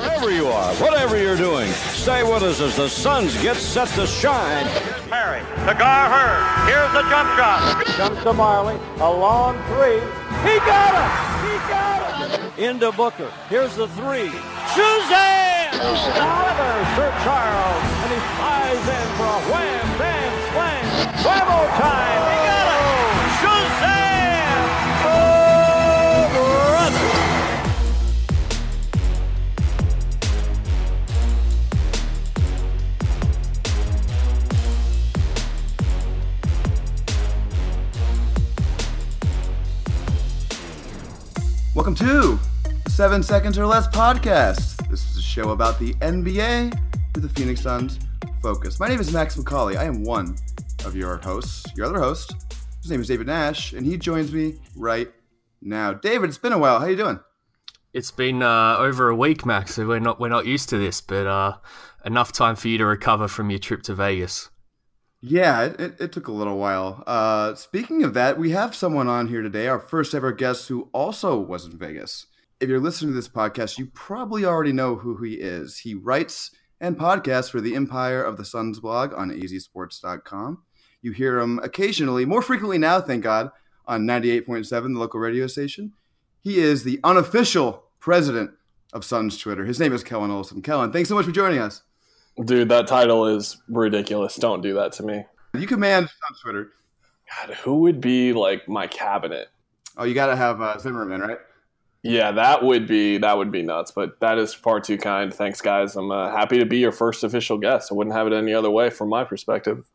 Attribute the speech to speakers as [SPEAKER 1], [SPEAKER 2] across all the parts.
[SPEAKER 1] Wherever you are, whatever you're doing, stay with us as the Suns get set to shine.
[SPEAKER 2] Perry to Gar Hurd. Here's the jump shot.
[SPEAKER 1] Comes to Majerle, a long three. He got it! He got it! Into Booker. Here's the three. Suzanne! Another Sir Charles, and he flies in for a wham, bam, slam. Bravo time!
[SPEAKER 3] Welcome to Seven Seconds or Less podcast. This is a show about the NBA with the Phoenix Suns focus. My name is Max McCauley. I am one of your hosts, your other host. His name is David Nash, and he joins me right now. David, it's been a while. How you doing?
[SPEAKER 4] It's been uh, over a week, Max. We're not we're not used to this, but uh, enough time for you to recover from your trip to Vegas.
[SPEAKER 3] Yeah, it, it, took a little while. Uh, speaking of that, we have someone on here today, our first ever guest who also was in Vegas. If you're listening to this podcast, you probably already know who he is. He writes and podcasts for the Empire of the Suns blog on azsports.com. You hear him occasionally, more frequently now, thank God, on 98.7, the local radio station. He is the unofficial president of Suns Twitter. His name is Kellan Olson. Kellan, thanks so much for joining us.
[SPEAKER 5] Dude, that title is ridiculous. Don't do that to me.
[SPEAKER 3] You command Suns Twitter.
[SPEAKER 5] God, who would be like my cabinet?
[SPEAKER 3] Oh, you got to have uh, Zimmerman, right?
[SPEAKER 5] Yeah, that would be that would be nuts. But that is far too kind. Thanks, guys. I'm uh, happy to be your first official guest. I wouldn't have it any other way from my perspective.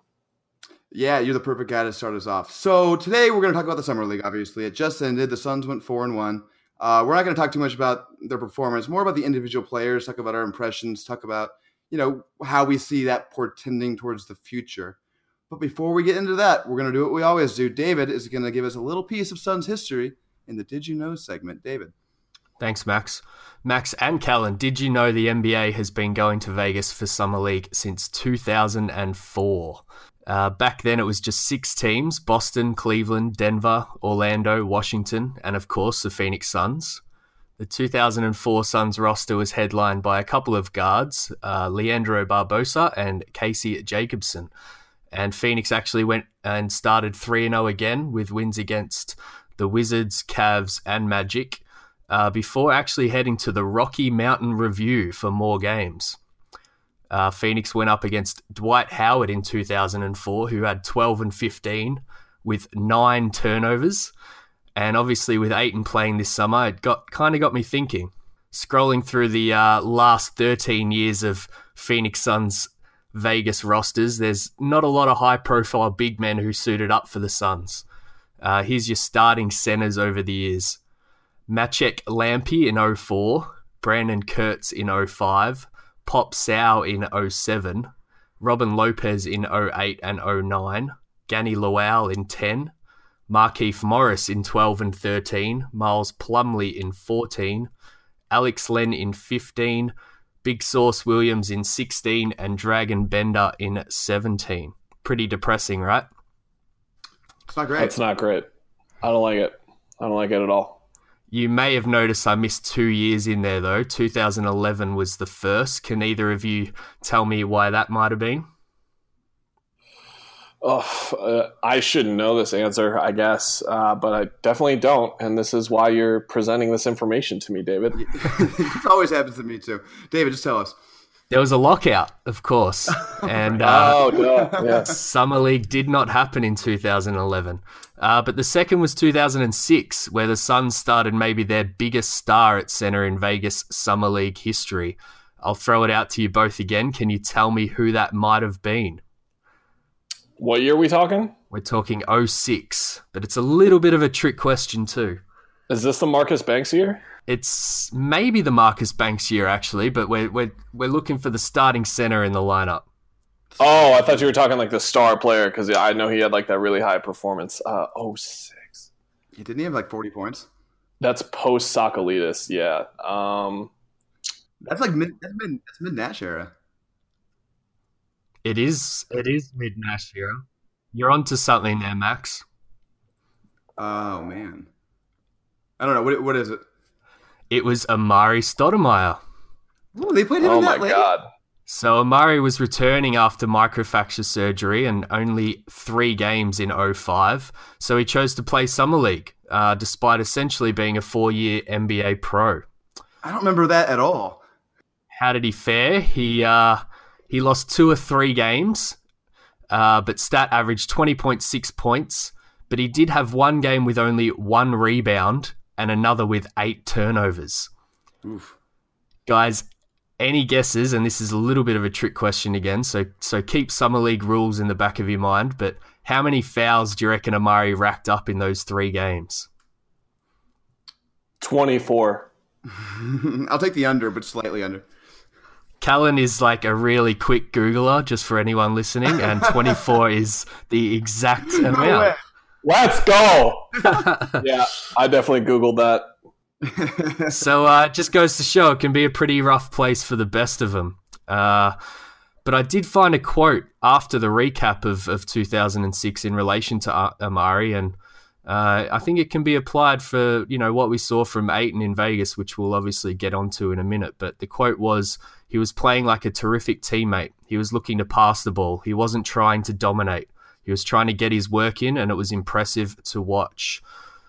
[SPEAKER 3] Yeah, you're the perfect guy to start us off. So today we're going to talk about the summer league. Obviously, it just ended. The Suns went four and one. Uh, we're not going to talk too much about their performance. More about the individual players. Talk about our impressions. Talk about you know how we see that portending towards the future. But before we get into that, we're going to do what we always do. David is going to give us a little piece of Suns history in the Did You Know segment. David.
[SPEAKER 4] Thanks, Max. Max and Callan, did you know the NBA has been going to Vegas for Summer League since 2004? Uh, back then, it was just six teams Boston, Cleveland, Denver, Orlando, Washington, and of course, the Phoenix Suns. The 2004 Suns roster was headlined by a couple of guards, uh, Leandro Barbosa and Casey Jacobsen. And Phoenix actually went and started 3 0 again with wins against the Wizards, Cavs, and Magic uh, before actually heading to the Rocky Mountain Review for more games. Uh, Phoenix went up against Dwight Howard in 2004, who had 12 and 15 with nine turnovers. And obviously, with Ayton playing this summer, it got kind of got me thinking. Scrolling through the uh, last 13 years of Phoenix Suns Vegas rosters, there's not a lot of high profile big men who suited up for the Suns. Uh, here's your starting centers over the years Maciek Lampe in 04, Brandon Kurtz in 05, Pape Sow in 07, Robin Lopez in 08 and 09, Gani Lawal in 10, Markieff Morris in 12 and 13, Miles Plumlee in 14, Alex Len in 15, Big Sauce Williams in 16, and Dragan Bender in 17. Pretty depressing, right?
[SPEAKER 3] It's not great.
[SPEAKER 5] It's not great. I don't like it. I don't like it at all.
[SPEAKER 4] You may have noticed I missed two years in there, though. 2011 was the first. Can either of you tell me why that might have been?
[SPEAKER 5] Oh, uh, I shouldn't know this answer, I guess, uh, but I definitely don't. And this is why you're presenting this information to me, David.
[SPEAKER 3] it always happens to me too. David, just tell us.
[SPEAKER 4] There was a lockout, of course. And uh,
[SPEAKER 5] Oh, duh. Yeah.
[SPEAKER 4] Summer League did not happen in 2011. Uh, but the second was 2006, where the Suns started maybe their biggest star at center in Vegas Summer League history. I'll throw it out to you both again. Can you tell me who that might have been?
[SPEAKER 5] What year are we talking?
[SPEAKER 4] We're talking 06, but it's a little bit of a trick question, too.
[SPEAKER 5] Is this the Marcus Banks year?
[SPEAKER 4] It's maybe the Marcus Banks year, actually, but we're, we're, we're looking for the starting center in the lineup.
[SPEAKER 5] Oh, I thought you were talking like the star player because I know he had like that really high performance. Uh, 06.
[SPEAKER 3] Yeah, didn't he have like 40 points?
[SPEAKER 5] That's post Sakalitis, yeah. Um,
[SPEAKER 3] That's like mid. That's mid. That's mid Nash era.
[SPEAKER 4] It is it is mid Nash era. You're onto something there, Max.
[SPEAKER 3] Oh man, I don't know what. What is it?
[SPEAKER 4] It was Amar'e Stoudemire.
[SPEAKER 3] Ooh, they played him
[SPEAKER 5] Oh
[SPEAKER 3] in
[SPEAKER 5] my
[SPEAKER 3] that late.
[SPEAKER 5] god.
[SPEAKER 4] So Amar'e was returning after microfracture surgery and only three games in 05. So he chose to play Summer League, uh, despite essentially being a four-year NBA pro.
[SPEAKER 3] I don't remember that at all.
[SPEAKER 4] How did he fare? He uh, he lost two or three games, uh, but stat averaged 20.6 points. But he did have one game with only one rebound and another with eight turnovers.
[SPEAKER 3] Oof.
[SPEAKER 4] Guys, any guesses? And this is a little bit of a trick question again, so so keep summer league rules in the back of your mind. But how many fouls do you reckon Amar'e racked up in those three games?
[SPEAKER 5] 24.
[SPEAKER 3] I'll take the under, but slightly under.
[SPEAKER 4] Callan is like a really quick Googler, just for anyone listening, and 24 is the exact amount.
[SPEAKER 5] Let's go. yeah, I definitely Googled that.
[SPEAKER 4] so uh, it just goes to show it can be a pretty rough place for the best of them. Uh, but I did find a quote after the recap of, of 2006 in relation to Ar- Amar'e, and uh, I think it can be applied for you know what we saw from Ayton in Vegas, which we'll obviously get onto in a minute. But the quote was he was playing like a terrific teammate. He was looking to pass the ball. He wasn't trying to dominate. He was trying to get his work in, and it was impressive to watch.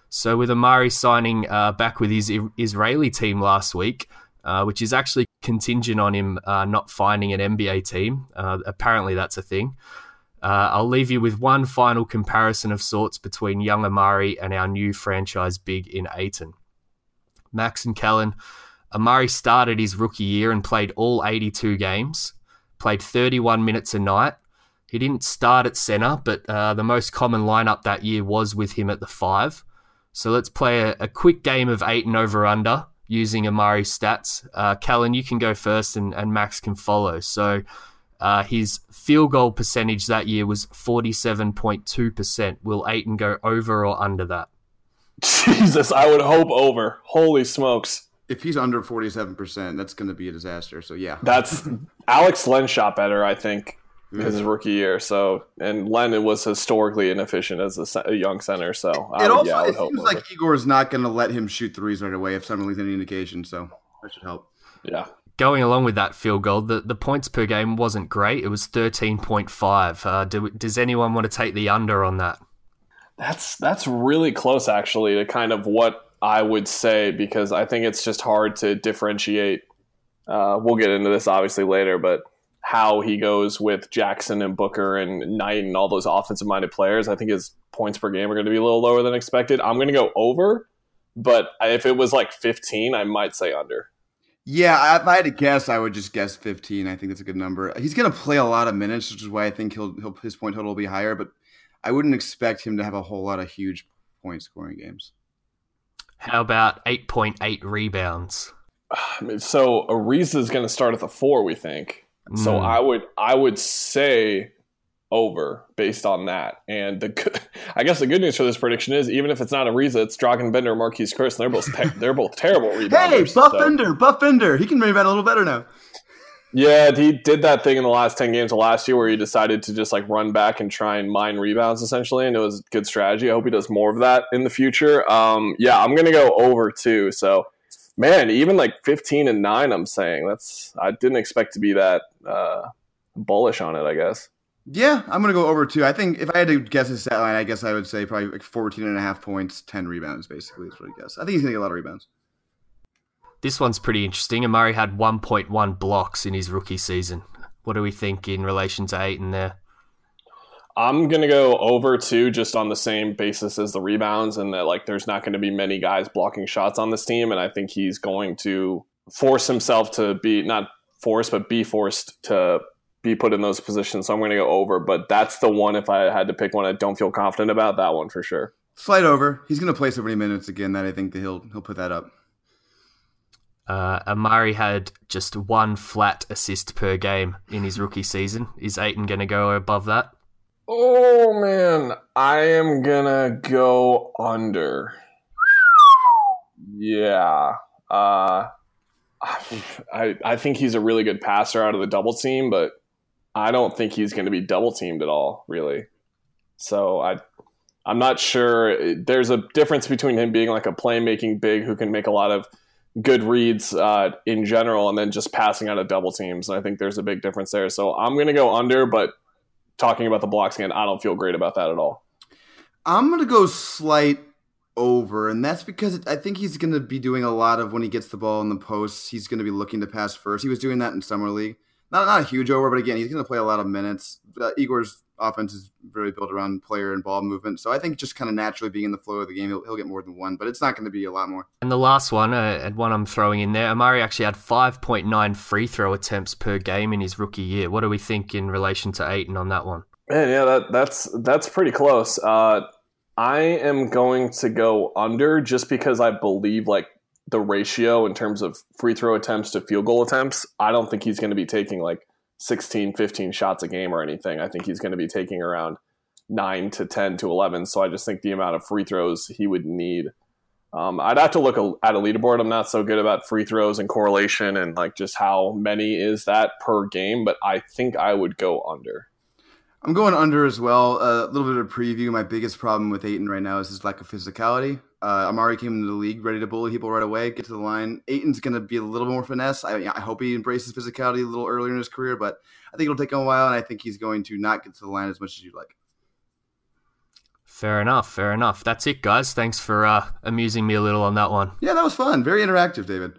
[SPEAKER 4] So with Amar'e signing uh, back with his Israeli team last week, uh, which is actually contingent on him uh, not finding an NBA team, uh, apparently that's a thing. Uh, I'll leave you with one final comparison of sorts between young Amar'e and our new franchise big in Ayton. Max and Kellan, Amar'e started his rookie year and played all 82 games, played 31 minutes a night. He didn't start at center, but uh, the most common lineup that year was with him at the five. So let's play a, a quick game of eight and over under using Amar'e's stats. Uh, Callan, you can go first and, and Max can follow. So uh, his field goal percentage that year was 47.2%. Will Ayton go over or under that?
[SPEAKER 5] Jesus, I would hope over. Holy smokes.
[SPEAKER 3] If he's under 47%, that's going to be a disaster. So, yeah.
[SPEAKER 5] That's Alex Len shot better, I think, his rookie year. So, and Len it was historically inefficient as a, a young center. So, I
[SPEAKER 3] It
[SPEAKER 5] would,
[SPEAKER 3] also
[SPEAKER 5] yeah, I would
[SPEAKER 3] it
[SPEAKER 5] hope
[SPEAKER 3] seems
[SPEAKER 5] over.
[SPEAKER 3] like Igor is not going to let him shoot threes right away if Summer League's any indication. So, that should help.
[SPEAKER 5] yeah.
[SPEAKER 4] Going along with that field goal, the, the points per game wasn't great. It was 13.5. Uh, do, does anyone want to take the under on that?
[SPEAKER 5] That's that's really close actually to kind of what I would say because I think it's just hard to differentiate. Uh, we'll get into this obviously later, but how he goes with Jackson and Booker and Knight and all those offensive minded players, I think his points per game are going to be a little lower than expected. I'm going to go over, but if it was like 15, I might say under.
[SPEAKER 3] Yeah, if I had to guess, I would just guess 15. I think that's a good number. He's going to play a lot of minutes, which is why I think he'll, he'll his point total will be higher. But I wouldn't expect him to have a whole lot of huge point scoring games.
[SPEAKER 4] How about 8.8 rebounds?
[SPEAKER 5] So Ariza is going to start at the four, we think. So
[SPEAKER 4] Mm.
[SPEAKER 5] I would I would say over based on that. And the good, I guess the good news for this prediction is even if it's not Ariza, it's Dragan Bender or Marquese Chriss, and they're both te- they're both terrible
[SPEAKER 3] Hey,
[SPEAKER 5] rebounders.
[SPEAKER 3] Buff
[SPEAKER 5] so-
[SPEAKER 3] Bender, Buff Bender. He can rebound a little better now.
[SPEAKER 5] Yeah, he did that thing in the last ten games of last year where he decided to just like run back and try and mine rebounds essentially, and it was good strategy. I hope he does more of that in the future. Um, yeah, I'm gonna go over too. So, man, even like 15 and nine, I'm saying that's I didn't expect to be that uh, bullish on it. I guess.
[SPEAKER 3] Yeah, I'm going to go over two. I think if I had to guess his stat line, I guess I would say probably like 14 and a half points, 10 rebounds, basically. That's what I guess. I think he's going to get a lot of rebounds.
[SPEAKER 4] This one's pretty interesting. Amar'e had 1.1 blocks in his rookie season. What do we think in relation to Ayton there?
[SPEAKER 5] I'm gonna go over two, just on the same basis as the rebounds, and that like there's not going to be many guys blocking shots on this team, and I think he's going to force himself to be not forced, but be forced to be put in those positions. So I'm going to go over, but that's the one. If I had to pick one, I don't feel confident about that one for sure.
[SPEAKER 3] Slide over. He's going to play so many minutes again that I think that he'll he'll put that up.
[SPEAKER 4] Uh, Amar'e had just one flat assist per game in his rookie season. Is Ayton going to go above that?
[SPEAKER 5] Oh man, I am gonna go under. Yeah. Uh I I think he's a really good passer out of the double team, but I don't think he's going to be double teamed at all, really. So I I'm not sure there's a difference between him being like a playmaking big who can make a lot of good reads uh, in general, and then just passing out of double teams. And I think there's a big difference there. So I'm going to go under, but talking about the blocks again, I don't feel great about that at all.
[SPEAKER 3] I'm going to go slight over, and that's because I think he's going to be doing a lot of when he gets the ball in the post, He's going to be looking to pass first. He was doing that in summer league. Not not a huge over, but again, he's going to play a lot of minutes. Uh, Igor's offense is really built around player and ball movement, so I think just kind of naturally being in the flow of the game, he'll, he'll get more than one, but it's not going to be a lot more.
[SPEAKER 4] And the last one, uh, and one I'm throwing in there, Amar'e actually had 5.9 free throw attempts per game in his rookie year. What do we think in relation to Ayton on that one?
[SPEAKER 5] Man, yeah, that, that's that's pretty close. Uh, I am going to go under just because I believe like the ratio in terms of free throw attempts to field goal attempts, I don't think he's going to be taking like 16, 15 shots a game or anything. I think he's going to be taking around 9 to 10 to 11. So I just think the amount of free throws he would need. Um, I'd have to look at a leaderboard. I'm not so good about free throws and correlation and like just how many is that per game, but I think I would go under.
[SPEAKER 3] I'm going under as well. A little bit of preview. My biggest problem with Ayton right now is his lack of physicality. Uh, Amar'e came into the league ready to bully people right away, get to the line. Ayton's going to be a little more finesse. I, I, hope he embraces physicality a little earlier in his career, but I think it'll take him a while, and I think he's going to not get to the line as much as you'd like.
[SPEAKER 4] Fair enough. Fair enough. That's it, guys. Thanks for uh, amusing me a little on that one.
[SPEAKER 3] Yeah, that was fun. Very interactive, David.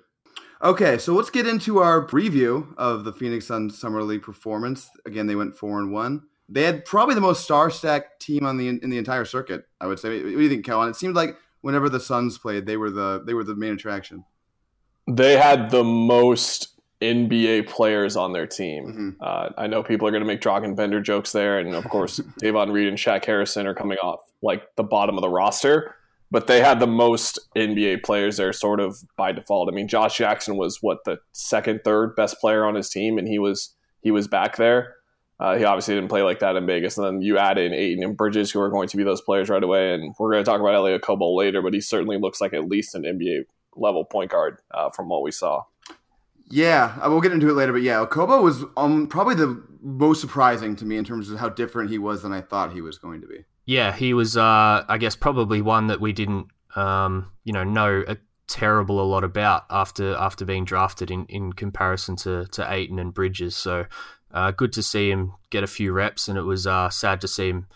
[SPEAKER 3] Okay, so let's get into our preview of the Phoenix Suns Summer League performance. Again, they went four and one. They had probably the most star-stacked team on the in the entire circuit. I would say. What do you think, Kellan? It seemed like whenever the Suns played, they were the they were the main attraction.
[SPEAKER 5] They had the most NBA players on their team. Mm-hmm. Uh, I know people are going to make Dragan Bender jokes there, and of course, Davon Reed and Shaq Harrison are coming off like the bottom of the roster. But they had the most NBA players there, sort of by default. I mean, Josh Jackson was what the second, third best player on his team, and he was he was back there. Uh, he obviously didn't play like that in Vegas. And then you add in Ayton and Bridges, who are going to be those players right away. And we're going to talk about Elie Okobo later, but he certainly looks like at least an NBA level point guard uh, from what we saw.
[SPEAKER 3] Yeah, we'll get into it later, but yeah, Okobo was um, probably the most surprising to me in terms of how different he was than I thought he was going to be.
[SPEAKER 4] Yeah, he was, uh, I guess, probably one that we didn't, um, you know, know a terrible a lot about after after being drafted in, in comparison to to Ayton and Bridges. So uh, good to see him get a few reps, and it was uh, sad to see him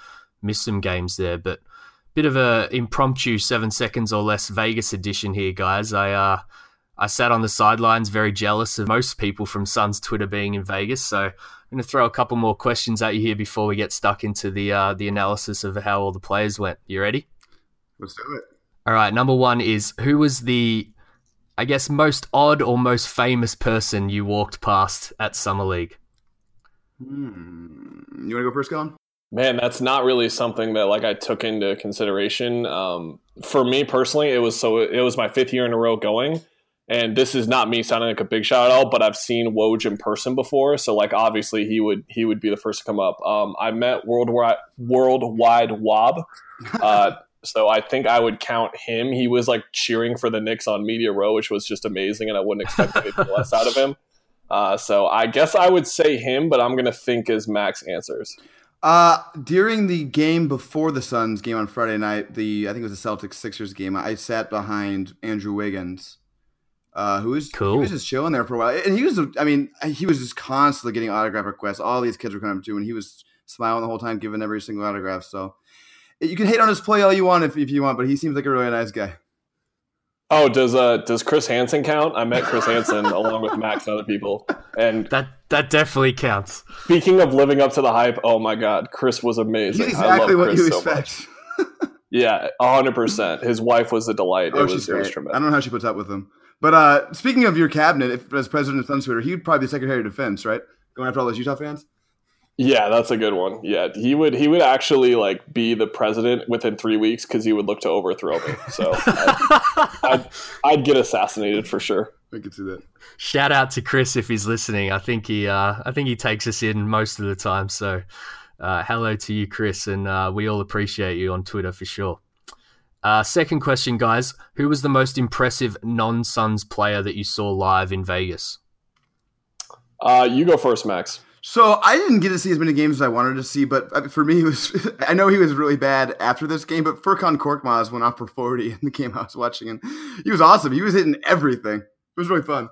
[SPEAKER 4] miss some games there. But bit of a impromptu seven seconds or less Vegas edition here, guys. I uh, I sat on the sidelines, very jealous of most people from Suns Twitter being in Vegas. So I'm going to throw a couple more questions at you here before we get stuck into the uh, the analysis of how all the players went. You ready?
[SPEAKER 3] Let's do it.
[SPEAKER 4] All right. Number one is who was the I guess most odd or most famous person you walked past at Summer League?
[SPEAKER 3] Hmm. You want to go first, Colin?
[SPEAKER 5] Man, that's not really something that like I took into consideration. Um, for me personally, it was so it was my fifth year in a row going, and this is not me sounding like a big shot at all, but I've seen Woj in person before, so like obviously he would he would be the first to come up. Um, I met worldwide worldwide Wob, uh, so I think I would count him. He was like cheering for the Knicks on Media Row, which was just amazing, and I wouldn't expect anything less out of him. Uh, so I guess I would say him, but I'm going to think as Max answers.
[SPEAKER 3] Uh, during the game before the Suns game on Friday night, the I think it was the Celtics Sixers game, I sat behind Andrew Wiggins, uh, who was cool. He was just chilling there for a while, and he was. I mean, he was just constantly getting autograph requests. All these kids were coming up to, him, and he was smiling the whole time, giving every single autograph. So you can hate on his play all you want if, if you want, but he seems like a really nice guy.
[SPEAKER 5] Oh, does uh does Chris Hansen count? I met Chris Hansen along with Max and other people, and
[SPEAKER 4] that that definitely counts.
[SPEAKER 5] Speaking of living up to the hype, oh my god, Chris was amazing.
[SPEAKER 3] He's exactly what you so expect.
[SPEAKER 5] yeah, hundred percent. His wife was a delight. Oh, it was, it was tremendous.
[SPEAKER 3] I don't know how she puts up with him. But uh, speaking of your cabinet, if as president of Suns Twitter, he'd probably be Secretary of Defense, right? Going after all those Utah fans.
[SPEAKER 5] Yeah, that's a good one. Yeah, he would he would actually like be the president within three weeks because he would look to overthrow me. So I'd, I'd, I'd, get assassinated for sure.
[SPEAKER 3] I could see that.
[SPEAKER 4] Shout out to Chris if he's listening. I think he uh, I think he takes us in most of the time. So uh, hello to you, Chris, and uh, we all appreciate you on Twitter for sure. Uh, second question, guys: Who was the most impressive non-Suns player that you saw live in Vegas?
[SPEAKER 5] Uh, you go first, Max.
[SPEAKER 3] So I didn't get to see as many games as I wanted to see, but uh, for me, it was. I know he was really bad after this game, but Furkan Korkmaz went off for forty in the game I was watching, and he was awesome. He was hitting everything. It was really fun.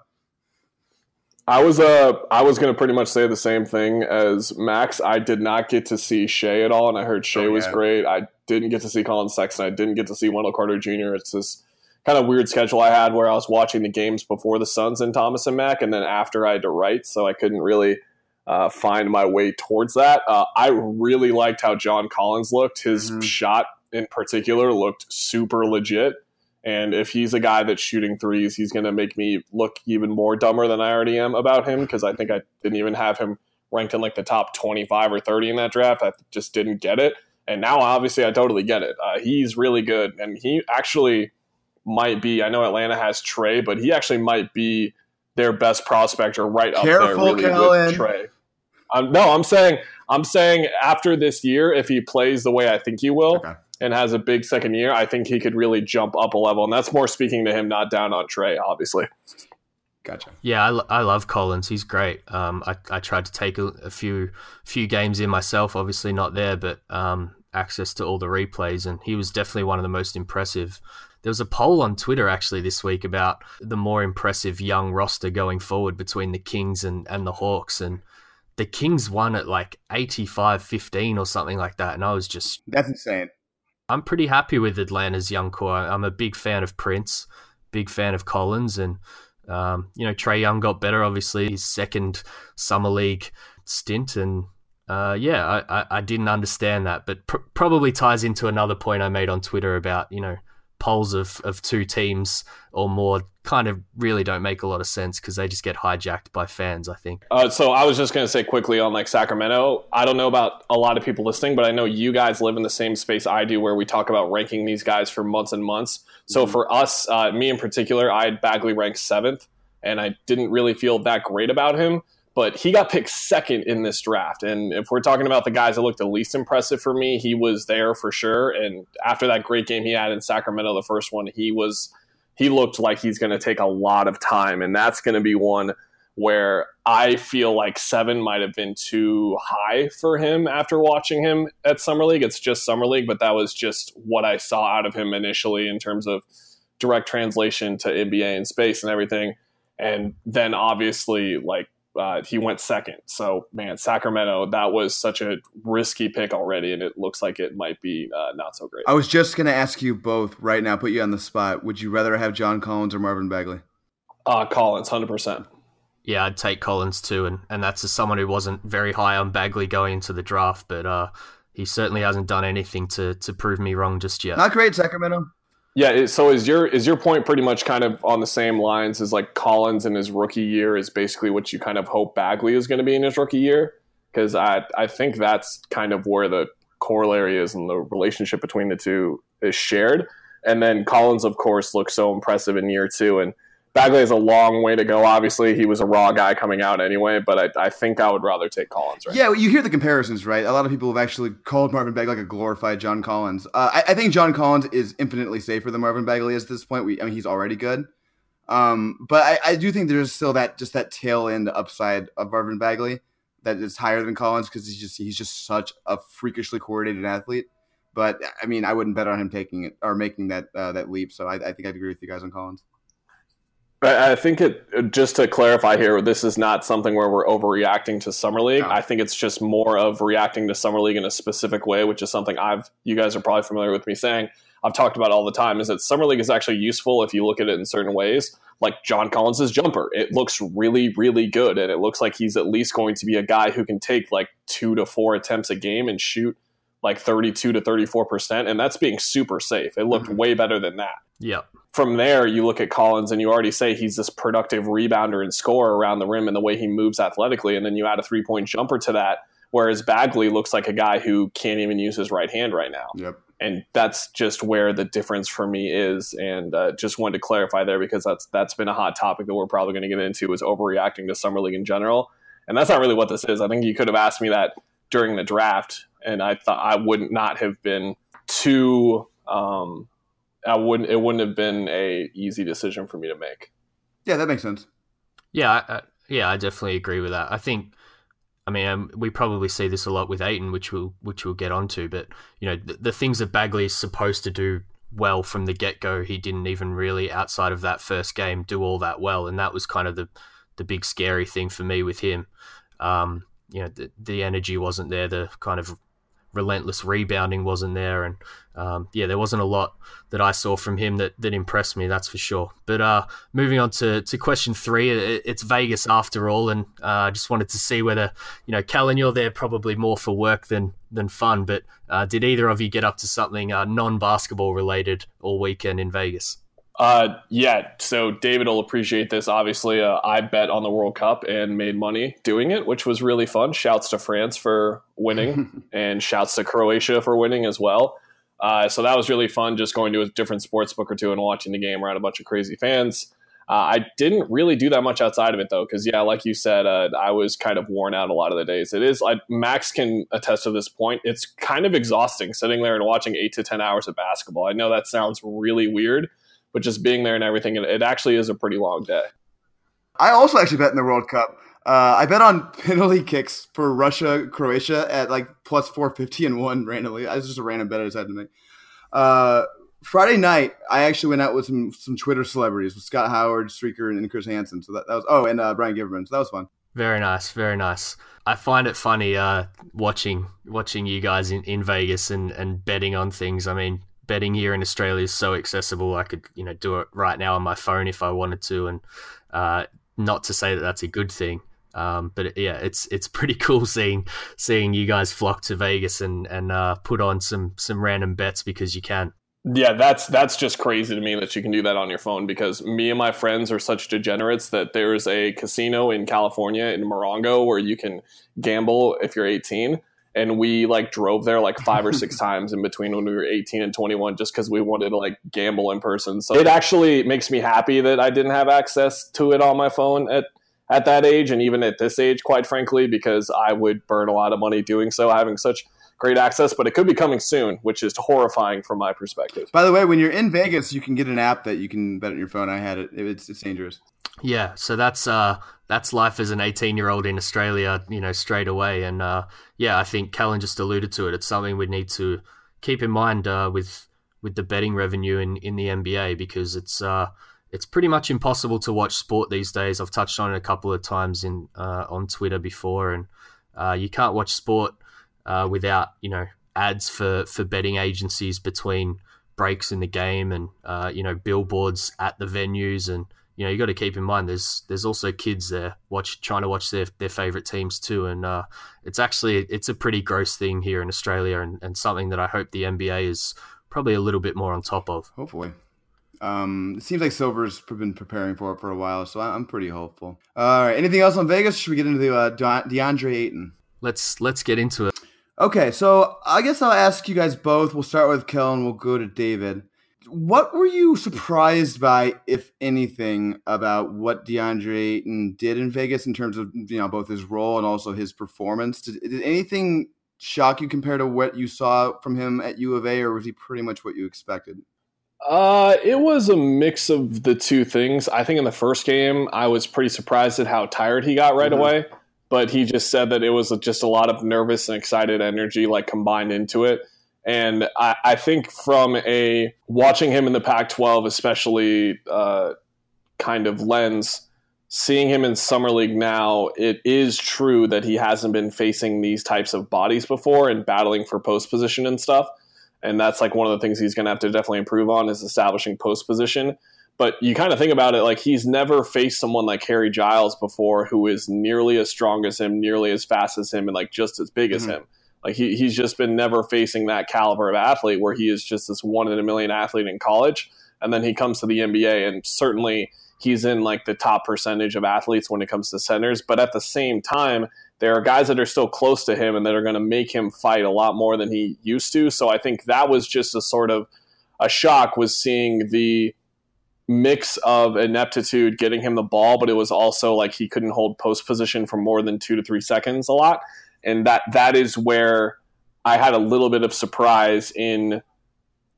[SPEAKER 5] I was uh I was gonna pretty much say the same thing as Max. I did not get to see Shai at all, and I heard Shai
[SPEAKER 3] Oh,
[SPEAKER 5] was
[SPEAKER 3] yeah.
[SPEAKER 5] great. I didn't get to see Collin Sexton. I didn't get to see Wendell Carter Jr. It's this kind of weird schedule I had where I was watching the games before the Suns and Thomas and Mack, and then after I had to write, so I couldn't really uh, find my way towards that. Uh, I really liked how John Collins looked. His
[SPEAKER 3] Mhm.
[SPEAKER 5] shot in particular looked super legit. And if he's a guy that's shooting threes, he's going to make me look even more dumber than I already am about him because I think I didn't even have him ranked in like the top 25 or 30 in that draft. I just didn't get it. And now, obviously, I totally get it. Uh, he's really good. And he actually might be, I know Atlanta has Trae, but he actually might be their best prospect or right up there
[SPEAKER 3] Careful,
[SPEAKER 5] really
[SPEAKER 3] Kellan.
[SPEAKER 5] with Trae. Um, no, I'm saying I'm saying after this year, if he plays the way I think he will,
[SPEAKER 3] Okay.
[SPEAKER 5] and has a big second year, I think he could really jump up a level. And that's more speaking to him, not down on Trae, obviously.
[SPEAKER 3] Gotcha.
[SPEAKER 4] Yeah, I, lo- I love Collins. He's great. Um, I, I tried to take a, a few few games in myself. Obviously not there, but um, access to all the replays, and he was definitely one of the most impressive. There was a poll on Twitter actually this week about the more impressive young roster going forward between the Kings and, and the Hawks, and the Kings won at like 85-15 or something like that, and I was just
[SPEAKER 3] That's insane.
[SPEAKER 4] I'm pretty happy with Atlanta's young core. I'm a big fan of Prince, big fan of Collins, and um, you know Trae Young got better. Obviously, his second summer league stint, and uh, yeah, I, I, I didn't understand that, but pr- probably ties into another point I made on Twitter about you know polls of of two teams or more kind of really don't make a lot of sense because they just get hijacked by fans. I think.
[SPEAKER 5] Uh, so I was just going to say quickly on like Sacramento. I don't know about a lot of people listening, but I know you guys live in the same space I do, where we talk about ranking these guys for months and months. So for us, uh, me in particular, I had Bagley ranked seventh, and I didn't really feel that great about him. But he got picked second in this draft, and if we're talking about the guys that looked the least impressive for me, he was there for sure. And after that great game he had in Sacramento, the first one, he was he looked like he's going to take a lot of time, and that's going to be one where I feel like seven might have been too high for him after watching him at Summer League. It's just Summer League, but that was just what I saw out of him initially in terms of direct translation to NBA and space and everything. And then obviously, like, uh, he went second. So, man, Sacramento, that was such a risky pick already, and it looks like it might be uh, not so great.
[SPEAKER 3] I was just gonna ask you both right now, put you on the spot. Would you rather have John Collins or Marvin Bagley?
[SPEAKER 5] Uh, Collins, 100%.
[SPEAKER 4] Yeah, I'd take Collins too, and, and that's as someone who wasn't very high on Bagley going into the draft, but uh, he certainly hasn't done anything to to prove me wrong just yet.
[SPEAKER 3] Not great, Sacramento.
[SPEAKER 5] Yeah. So is your is your point pretty much kind of on the same lines as like Collins in his rookie year is basically what you kind of hope Bagley is going to be in his rookie year? Because I I think that's kind of where the corollary is and the relationship between the two is shared. And then Collins, of course, looks so impressive in year two, and Bagley has a long way to go. Obviously, he was a raw guy coming out anyway, but I, I think I would rather take Collins. Right?
[SPEAKER 3] Yeah, well, you hear the comparisons, right? A lot of people have actually called Marvin Bagley like a glorified John Collins. Uh, I, I think John Collins is infinitely safer than Marvin Bagley is at this point. We, I mean, he's already good. Um, but I, I do think there's still that just that tail end upside of Marvin Bagley that is higher than Collins because he's just he's just such a freakishly coordinated athlete. But I mean, I wouldn't bet on him taking it or making that uh, that leap. So I, I think I'd agree with you guys on Collins.
[SPEAKER 5] I I think it just to clarify here, this is not something where we're overreacting to summer league.
[SPEAKER 3] No.
[SPEAKER 5] I think it's just more of reacting to summer league in a specific way, which is something I've you guys are probably familiar with me saying. I've talked about all the time is that summer league is actually useful if you look at it in certain ways. Like John Collins' jumper, it looks really, really good, and it looks like he's at least going to be a guy who can take like two to four attempts a game and shoot like 32 to 34 percent, and that's being super safe. It looked
[SPEAKER 3] Mhm.
[SPEAKER 5] way better than that
[SPEAKER 4] Yep.
[SPEAKER 5] from there, you look at Collins and you already say he's this productive rebounder and scorer around the rim and the way he moves athletically. And then you add a three point jumper to that. Whereas Bagley looks like a guy who can't even use his right hand right now.
[SPEAKER 3] Yep.
[SPEAKER 5] And that's just where the difference for me is. And uh, just wanted to clarify there because that's that's been a hot topic that we're probably going to get into is overreacting to summer league in general. And that's not really what this is. I think you could have asked me that during the draft, and I thought I would not not have been too. Um, I wouldn't. It wouldn't have been a easy decision for me to make.
[SPEAKER 3] Yeah, that makes sense.
[SPEAKER 4] Yeah, I, I- yeah, I definitely agree with that. I think, I mean, um, we probably see this a lot with Ayton, which we'll which we'll get onto. But you know, the, the things that Bagley is supposed to do well from the get go. He didn't even really, outside of that first game, do all that well, and that was kind of the the big scary thing for me with him. Um, you know, the, the energy wasn't there. The kind of relentless rebounding wasn't there, and um, yeah, there wasn't a lot that I saw from him that, that impressed me. That's for sure. But uh, moving on to, to question three, it, it's Vegas after all, and uh, I uh, just wanted to see whether you know, Callan, you're there probably more for work than than fun. But uh, did either of you get up to something uh, non basketball related all weekend in Vegas?
[SPEAKER 5] Uh, yeah. So David will appreciate this. Obviously, uh, I bet on the World Cup and made money doing it, which was really fun. Shouts to France for winning, and shouts to Croatia for winning as well. Uh, so that was really fun, just going to a different sports book or two and watching the game around a bunch of crazy fans. Uh, I didn't really do that much outside of it though, because yeah, like you said, uh, I was kind of worn out a lot of the days. It is like Max can attest to this point. It's kind of exhausting sitting there and watching eight to ten hours of basketball. I know that sounds really weird, but just being there and everything, it, it actually is a pretty long day.
[SPEAKER 3] I also actually bet in the World Cup. Uh, I bet on penalty kicks for Russia, Croatia at like plus 450 and one randomly. It was just a random bet I decided to make. Uh, Friday night, I actually went out with some some Twitter celebrities with Scott Howard, Streaker, and Chris Hansen. So that, that was oh, and uh, Brian Giverman. So that was fun.
[SPEAKER 4] Very nice, very nice. I find it funny uh, watching watching you guys in, in Vegas and, and betting on things. I mean, betting here in Australia is so accessible. I could, you know, do it right now on my phone if I wanted to, and uh, not to say that that's a good thing. Um, but yeah, it's it's pretty cool seeing seeing you guys flock to Vegas and and uh, put on some some random bets because you can.
[SPEAKER 5] Yeah, that's that's just crazy to me that you can do that on your phone because me and my friends are such degenerates that there's a casino in California in Morongo where you can gamble if you're 18 and we like drove there like five or six times in between when we were 18 and 21 just because we wanted to like gamble in person. So it actually makes me happy that i didn't have access to it on my phone at at that age and even at this age quite frankly because i would burn a lot of money doing so having such great access but it could be coming soon which is horrifying from my perspective.
[SPEAKER 3] By the way when you're in vegas you can get an app that you can bet on your phone. I had it. It's, it's dangerous.
[SPEAKER 4] Yeah, so that's uh, that's life as an 18 year old in Australia, you know, straight away. And uh, yeah, I think Callan just alluded to it. It's something we need to keep in mind uh, with with the betting revenue in, in the NBA because it's uh, it's pretty much impossible to watch sport these days. I've touched on it a couple of times in uh, on Twitter before, and uh, you can't watch sport uh, without you know ads for for betting agencies between breaks in the game and you know billboards at the venues and you know you got to keep in mind there's there's also kids there watch trying to watch their, their favorite teams too and uh, it's actually it's a pretty gross thing here in Australia and, and something that I hope the NBA is probably a little bit more on top of.
[SPEAKER 3] Hopefully. Um, it seems like Silver's been preparing for it for a while so I'm pretty hopeful. All right anything else on Vegas? Should we get into the uh, DeAndre Ayton?
[SPEAKER 4] Let's let's get into it.
[SPEAKER 3] Okay so I guess I'll ask you guys both. We'll start with Kellan we'll go to David what were you surprised by, if anything, about what DeAndre Ayton did in Vegas in terms of you know both his role and also his performance? Did, did anything shock you compared to what you saw from him at U of A, or was he pretty much what you expected?
[SPEAKER 5] Uh, it was a mix of the two things. I think in the first game, I was pretty surprised at how tired he got right mm-hmm. away. But he just said that it was just a lot of nervous and excited energy, like combined into it. And I, I think from a watching him in the Pac 12, especially uh, kind of lens, seeing him in Summer League now, it is true that he hasn't been facing these types of bodies before and battling for post position and stuff. And that's like one of the things he's going to have to definitely improve on is establishing post position. But you kind of think about it like he's never faced someone like Harry Giles before who is nearly as strong as him, nearly as fast as him, and like just as big mm-hmm. as him. Like he, he's just been never facing that caliber of athlete where he is just this one in a million athlete in college. And then he comes to the NBA and certainly he's in like the top percentage of athletes when it comes to centers. But at the same time, there are guys that are still close to him and that are going to make him fight a lot more than he used to. So I think that was just a sort of a shock was seeing the mix of ineptitude getting him the ball, but it was also like he couldn't hold post position for more than two to three seconds a lot and that that is where I had a little bit of surprise in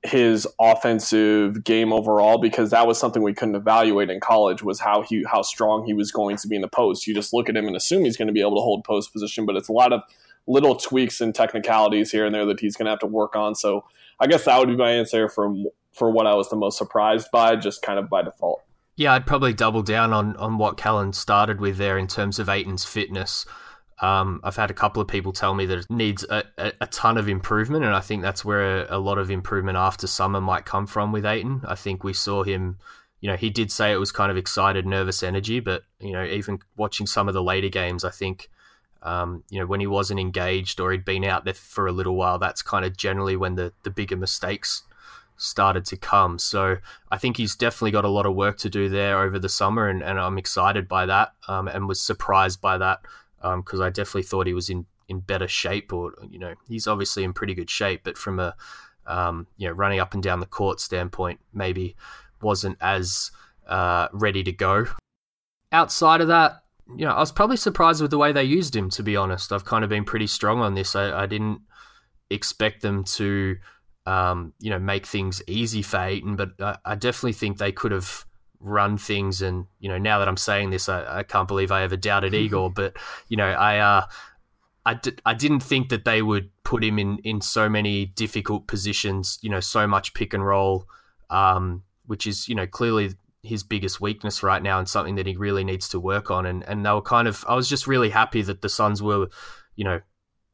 [SPEAKER 5] his offensive game overall because that was something we couldn't evaluate in college was how he how strong he was going to be in the post. You just look at him and assume he's going to be able to hold post position, but it's a lot of little tweaks and technicalities here and there that he's going to have to work on. So I guess that would be my answer from for what I was the most surprised by, just kind of by default.
[SPEAKER 4] Yeah, I'd probably double down on on what Callan started with there in terms of Ayton's fitness. Um, I've had a couple of people tell me that it needs a, a, a ton of improvement, and I think that's where a, a, lot of improvement after summer might come from with Ayton. I think we saw him, you know, he did say it was kind of excited, nervous energy, but, you know, even watching some of the later games, I think, um, you know, when he wasn't engaged or he'd been out there for a little while, that's kind of generally when the, the bigger mistakes started to come. So I think he's definitely got a lot of work to do there over the summer, and, and I'm excited by that um, and was surprised by that because um, I definitely thought he was in in better shape, or you know, he's obviously in pretty good shape, but from a um, you know running up and down the court standpoint, maybe wasn't as uh, ready to go. Outside of that, you know, I was probably surprised with the way they used him. To be honest, I've kind of been pretty strong on this. I, I didn't expect them to, um, you know, make things easy for Ayton, but I, I definitely think they could have run things. And you know, now that I'm saying this, I, I can't believe I ever doubted Igor. But you know, I uh, I d- I didn't think that they would put him in in so many difficult positions. You know, so much pick and roll, um, which is you know clearly his biggest weakness right now and something that he really needs to work on. And and they were kind of I was just really happy that the Suns were, you know,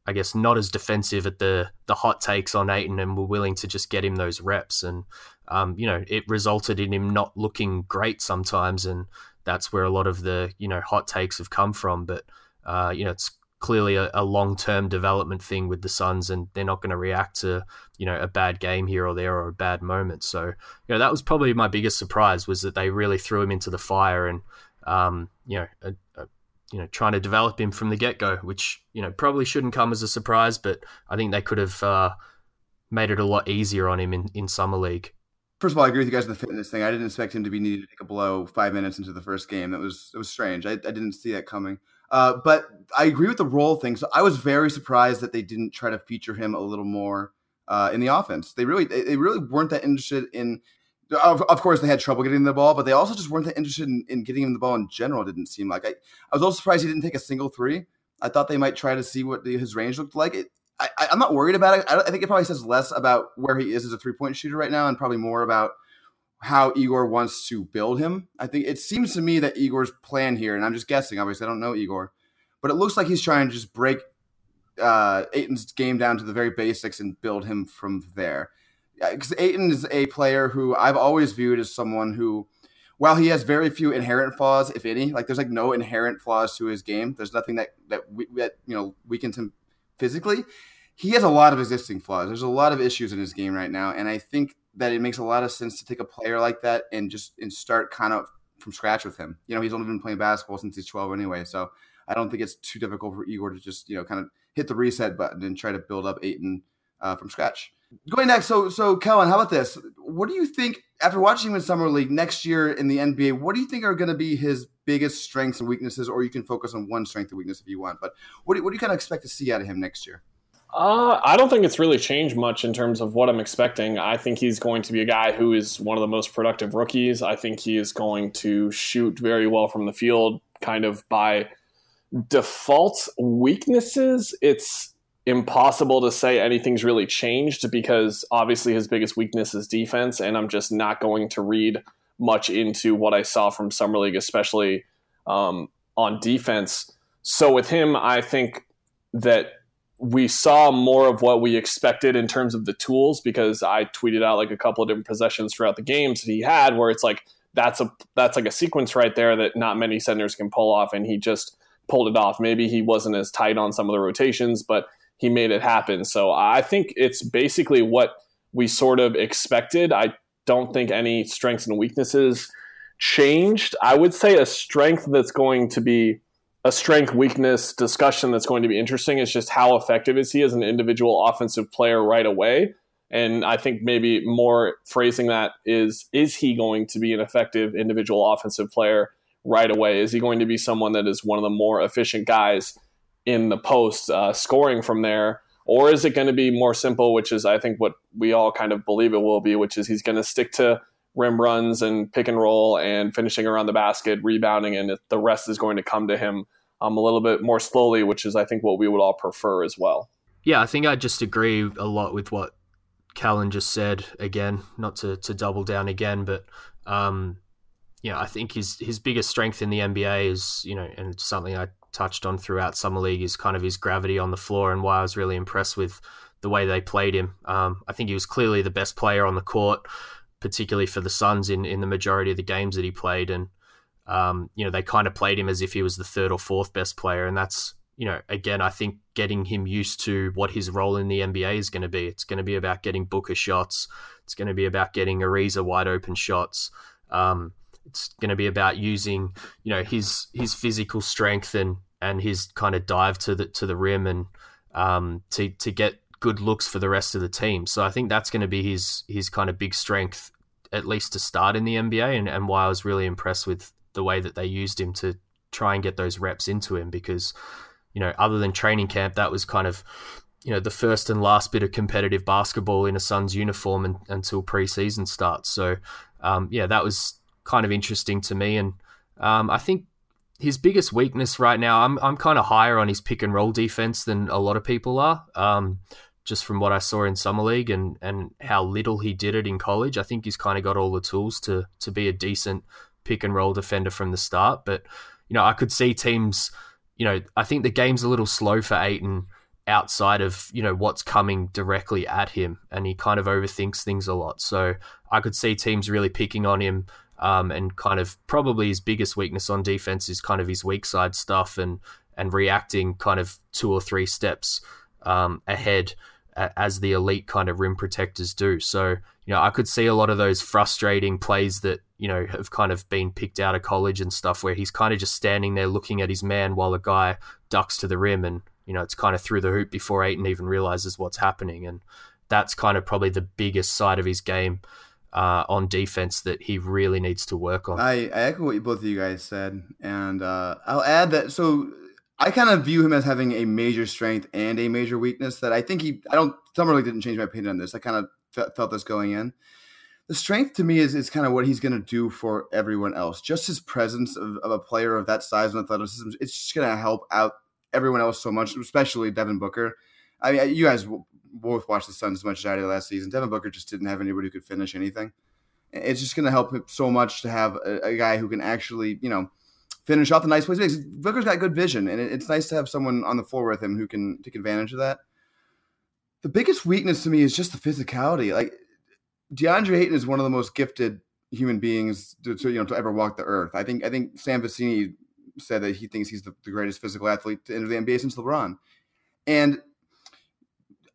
[SPEAKER 4] I guess not as defensive at the the hot takes on Ayton and were willing to just get him those reps. And um, you know, it resulted in him not looking great sometimes, and that's where a lot of the you know hot takes have come from. But uh, you know, it's clearly a, a long term development thing with the Suns, and they're not going to react to you know a bad game here or there or a bad moment. So you know, that was probably my biggest surprise was that they really threw him into the fire, and um, you know, a, a, you know, trying to develop him from the get go, which you know probably shouldn't come as a surprise, but I think they could have uh, made it a lot easier on him in, in summer league.
[SPEAKER 3] First of all, I agree with you guys on the fitness thing. I didn't expect him to be needed to take a blow five minutes into the first game. That was it was strange. I, I didn't see that coming. Uh, but I agree with the role thing. So I was very surprised that they didn't try to feature him a little more uh, in the offense. They really they, they really weren't that interested in. Of, of, course, they had trouble getting the ball, but they also just weren't that interested in, in getting him the ball in general. Didn't seem like I. I was also surprised he didn't take a single three. I thought they might try to see what the, his range looked like. It, I, am not worried about it. I, I, think it probably says less about where he is as a three point shooter right now, and probably more about how Igor wants to build him. I think it seems to me that Igor's plan here, and I'm just guessing. Obviously, I don't know Igor, but it looks like he's trying to just break uh, Ayton's game down to the very basics and build him from there. Because Ayton is a player who I've always viewed as someone who, while he has very few inherent flaws, if any, like there's like no inherent flaws to his game. There's nothing that that, we, that you know weakens him physically. He has a lot of existing flaws. There's a lot of issues in his game right now, and I think that it makes a lot of sense to take a player like that and just and start kind of from scratch with him. You know, he's only been playing basketball since he's 12 anyway, so I don't think it's too difficult for Igor to just you know kind of hit the reset button and try to build up Ayton uh, from scratch. Going next, so so Kellan, how about this? What do you think after watching him in summer league next year in the NBA? What do you think are going to be his biggest strengths and weaknesses? Or you can focus on one strength and weakness if you want. But what do, what do you kind of expect to see out of him next year?
[SPEAKER 5] Uh, I don't think it's really changed much in terms of what I'm expecting. I think he's going to be a guy who is one of the most productive rookies. I think he is going to shoot very well from the field, kind of by default. Weaknesses, it's impossible to say anything's really changed because obviously his biggest weakness is defense, and I'm just not going to read much into what I saw from Summer League, especially um, on defense. So with him, I think that we saw more of what we expected in terms of the tools because I tweeted out like a couple of different possessions throughout the games that he had where it's like that's a that's like a sequence right there that not many centers can pull off and he just pulled it off. Maybe he wasn't as tight on some of the rotations, but he made it happen. So I think it's basically what we sort of expected. I don't think any strengths and weaknesses changed. I would say a strength that's going to be a strength weakness discussion that's going to be interesting is just how effective is he as an individual offensive player right away. And i think maybe more phrasing that is is he going to be an effective individual offensive player right away? Is he going to be someone that is one of the more efficient guys in the post uh, scoring from there or is it going to be more simple which is i think what we all kind of believe it will be which is he's going to stick to rim runs and pick and roll and finishing around the basket rebounding and the rest is going to come to him um, a little bit more slowly, which is I think what we would all prefer as well.
[SPEAKER 4] Yeah, I think I just agree a lot with what Callan just said again, not to, to double down again, but um, you know, I think his his biggest strength in the NBA is you know, and something I touched on throughout summer league is kind of his gravity on the floor, and why I was really impressed with the way they played him. Um, I think he was clearly the best player on the court, particularly for the Suns in in the majority of the games that he played, and um, you know, they kind of played him as if he was the third or fourth best player, and that's you know, again, I think getting him used to what his role in the NBA is going to be. It's going to be about getting Booker shots. It's going to be about getting Ariza wide open shots. Um, it's going to be about using, you know, his his physical strength and and his kind of dive to the to the rim and um, to to get good looks for the rest of the team. So I think that's going to be his his kind of big strength, at least to start in the NBA, and, and why I was really impressed with the way that they used him to try and get those reps into him because you know, other than training camp, that was kind of, you know, the first and last bit of competitive basketball in a Suns uniform and, until preseason starts. So, um, yeah, that was kind of interesting to me. And um, I think his biggest weakness right now, I'm, I'm kind of higher on his pick and roll defense than a lot of people are. Um, just from what I saw in summer league and, and how little he did it in college, I think he's kind of got all the tools to to be a decent pick and roll defender from the start. But you know, I could see teams you know, I think the game's a little slow for Ayton outside of, you know, what's coming directly at him. And he kind of overthinks things a lot. So I could see teams really picking on him. Um, and kind of probably his biggest weakness on defense is kind of his weak side stuff and and reacting kind of two or three steps um, ahead as the elite kind of rim protectors do. So, you know, I could see a lot of those frustrating plays that, you know, have kind of been picked out of college and stuff where he's kind of just standing there looking at his man while a guy ducks to the rim and, you know, it's kind of through the hoop before Ayton even realizes what's happening. And that's kind of probably the biggest side of his game uh, on defense that he really needs to work on.
[SPEAKER 3] I, I echo what both of you guys said. And uh, I'll add that so I kind of view him as having a major strength and a major weakness that I think he. I don't. Summer League didn't change my opinion on this. I kind of felt this going in. The strength to me is is kind of what he's going to do for everyone else. Just his presence of, of a player of that size and athleticism, it's just going to help out everyone else so much, especially Devin Booker. I mean, you guys both watched the Suns as much as I did last season. Devin Booker just didn't have anybody who could finish anything. It's just going to help him so much to have a, a guy who can actually, you know finish off the nice plays. Booker's got good vision, and it's nice to have someone on the floor with him who can take advantage of that. The biggest weakness to me is just the physicality. Like DeAndre Ayton is one of the most gifted human beings to, to you know to ever walk the earth. I think I think Sam Vecenie said that he thinks he's the, the greatest physical athlete to enter the NBA since LeBron, and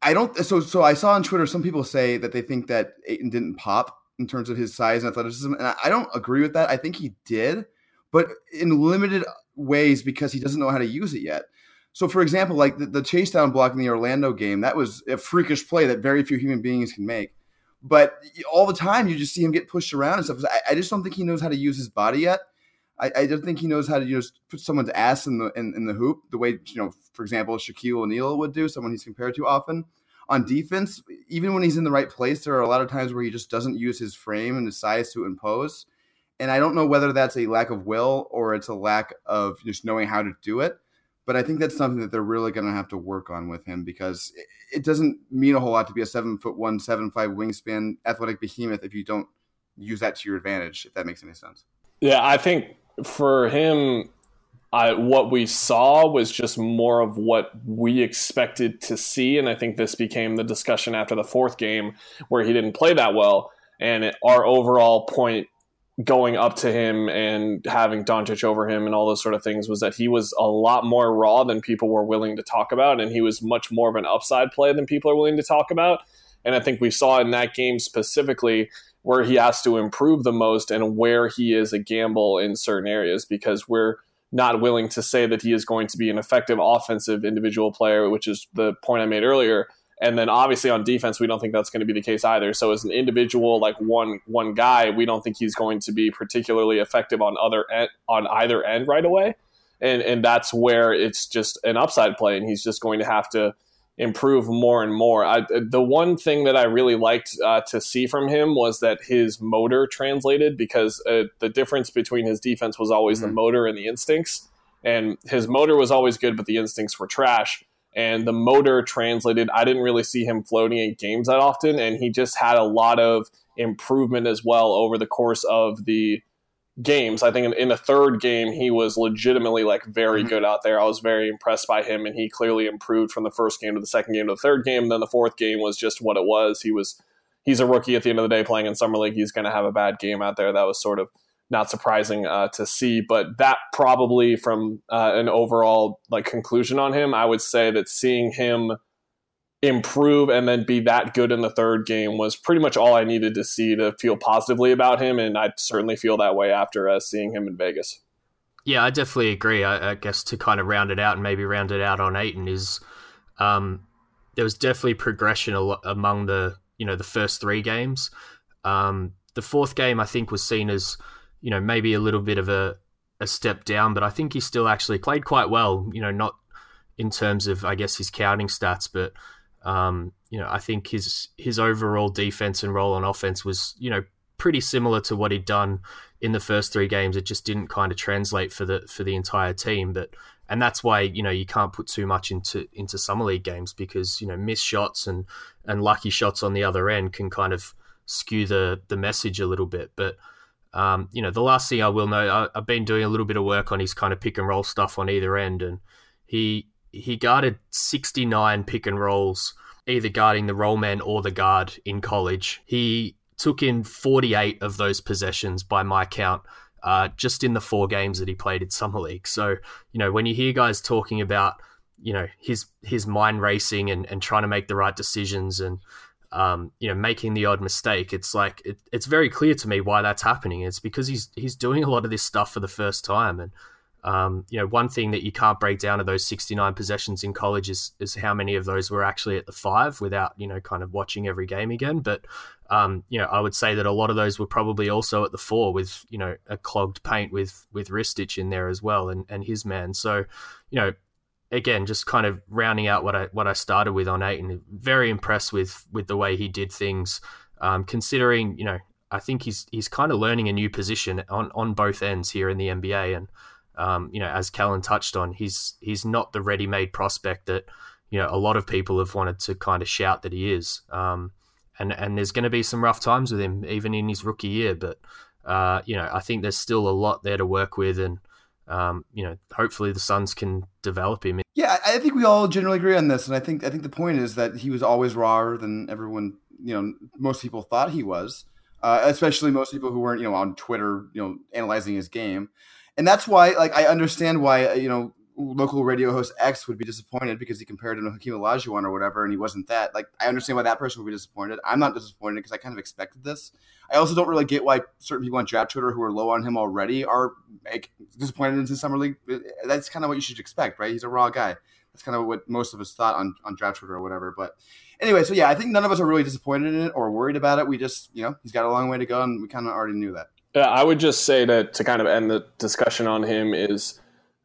[SPEAKER 3] I don't. So so I saw on Twitter some people say that they think that Ayton didn't pop in terms of his size and athleticism, and I, I don't agree with that. I think he did but in limited ways because he doesn't know how to use it yet. So, for example, like the, the chase down block in the Orlando game, that was a freakish play that very few human beings can make. But all the time, you just see him get pushed around and stuff. I, I just don't think he knows how to use his body yet. I, I don't think he knows how to know, put someone's ass in the in, in the hoop the way you know, for example, Shaquille O'Neal would do. Someone he's compared to often on defense. Even when he's in the right place, there are a lot of times where he just doesn't use his frame and his size to impose. And I don't know whether that's a lack of will or it's a lack of just knowing how to do it. But I think that's something that they're really going to have to work on with him because it doesn't mean a whole lot to be a seven foot one, seven five wingspan athletic behemoth if you don't use that to your advantage. If that makes any sense.
[SPEAKER 5] Yeah, I think for him, I, what we saw was just more of what we expected to see, and I think this became the discussion after the fourth game where he didn't play that well. And it, our overall point going up to him and having Doncic over him and all those sort of things was that he was a lot more raw than people were willing to talk about, and he was much more of an upside play than people are willing to talk about. And I think we saw in that game specifically where he has to improve the most and where he is a gamble in certain areas because we're not willing to say that he is going to be an effective offensive individual player, which is the point I made earlier and then obviously on defense, we don't think that's going to be the case either. So as an individual, like one one guy, we don't think he's going to be particularly effective on other on either end right away. And and that's where it's just an upside play, and he's just going to have to improve more and more. I, the one thing that I really liked uh, to see from him was that his motor translated because uh, the difference between his defense was always mm-hmm. the motor and the instincts, and his motor was always good, but the instincts were trash and the motor translated. I didn't really see him floating in games that often, and he just had a lot of improvement as well over the course of the games. I think in, in the third game, he was legitimately like very mm-hmm. good out there. I was very impressed by him, and he clearly improved from the first game to the second game to the third game. And then the fourth game was just what it was. He was he's a rookie at the end of the day playing in summer league. He's going to have a bad game out there. That was sort of not surprising uh, to see, but that probably from uh, an overall like conclusion on him, I would say that seeing him improve and then be that good in the third game was pretty much all I needed to see to feel positively about him, and I certainly feel that way after uh, seeing him in Vegas.
[SPEAKER 4] Yeah, I definitely agree. I, I, guess to kind of round it out and maybe round it out on Ayton is um, there was definitely progression among the you know the first three games. Um, the fourth game I think was seen as you know maybe a little bit of a a step down, but I think he still actually played quite well. You know, not in terms of I guess his counting stats, but um, you know, I think his his overall defense and role on offense was you know pretty similar to what he'd done in the first three games. It just didn't kind of translate for the for the entire team, but and that's why you know you can't put too much into into summer league games because you know missed shots and and lucky shots on the other end can kind of skew the the message a little bit. But um, you know, the last thing I will know, I, I've been doing a little bit of work on his kind of pick and roll stuff on either end, and he he guarded 69 pick and rolls, either guarding the roll man or the guard in college. He took in 48 of those possessions by my count. Uh, just in the four games that he played in summer league. So, you know, when you hear guys talking about, you know, his his mind racing and, and trying to make the right decisions and um, you know, making the odd mistake, it's like it, it's very clear to me why that's happening. It's because he's he's doing a lot of this stuff for the first time, and um, you know, one thing that you can't break down of those 69 possessions in college is, is how many of those were actually at the five without, you know, kind of watching every game again. But, um, you know, I would say that a lot of those were probably also at the four with, you know, a clogged paint with, with Ristic in there as well and, and his man. So, you know, again, just kind of rounding out what I, what I started with on Ayton, very impressed with, with the way he did things, um, considering, you know, I think he's, he's kind of learning a new position on, on both ends here in the NBA. And, um, you know, as Kellan touched on, he's he's not the ready-made prospect that you know a lot of people have wanted to kind of shout that he is. Um, and and there's going to be some rough times with him, even in his rookie year. But uh, you know, I think there's still a lot there to work with, and um, you know, hopefully the Suns can develop him.
[SPEAKER 3] Yeah, I think we all generally agree on this, and I think I think the point is that he was always rawer than everyone, you know, most people thought he was. Uh, especially most people who weren't, you know, on Twitter, you know, analyzing his game and that's why like I understand why uh, you know local radio host X would be disappointed because he compared him to Hakeem Olajuwon or whatever, and he wasn't that. Like I understand why that person would be disappointed. I'm not disappointed because I kind of expected this. I also don't really get why certain people on draft Twitter who are low on him already are like, disappointed in summer league. Uh, that's kind of what you should expect, right? He's a raw guy. That's kind of what most of us thought on on draft Twitter or whatever. But anyway, so yeah, I think none of us are really disappointed in it or worried about it. We just, you know, he's got a long way to go, and we kind of already knew that.
[SPEAKER 5] Yeah, I would just say that to kind of end the discussion on him is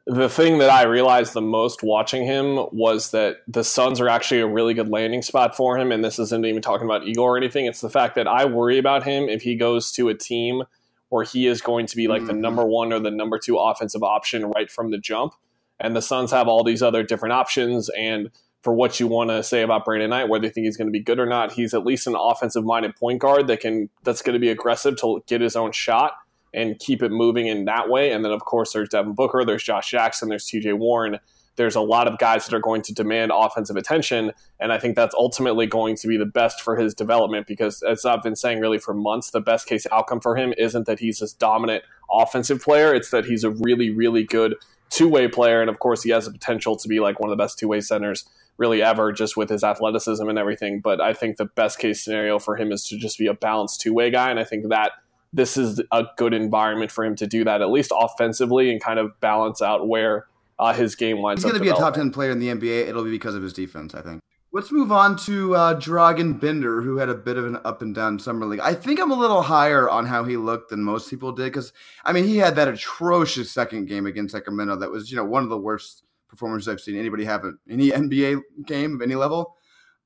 [SPEAKER 5] the thing that I realized the most watching him was that the Suns are actually a really good landing spot for him. And this isn't even talking about ego or anything. It's the fact that I worry about him if he goes to a team where he is going to be like mm-hmm. the number one or the number two offensive option right from the jump. And the Suns have all these other different options. And for what you want to say about Brandon Knight, whether you think he's going to be good or not. He's at least an offensive minded point guard that can that's going to be aggressive to get his own shot and keep it moving in that way. And then of course there's Devin Booker, there's Josh Jackson, there's TJ Warren. There's a lot of guys that are going to demand offensive attention, and I think that's ultimately going to be the best for his development because, as I've been saying really for months, the best case outcome for him isn't that he's this dominant offensive player; it's that he's a really, really good two way player, and of course, he has the potential to be like one of the best two way centers really ever just with his athleticism and everything. But I think the best case scenario for him is to just be a balanced two way guy. And I think that this is a good environment for him to do that, at least offensively, and kind of balance out where uh, his game lines.
[SPEAKER 3] He's going to be a top 10 player in the NBA. It'll be because of his defense, I think. Let's move on to uh, Dragan Bender, who had a bit of an up and down summer league. I think I'm a little higher on how he looked than most people did because, I mean, he had that atrocious second game against Sacramento that was, you know, one of the worst performances I've seen anybody have in any NBA game of any level.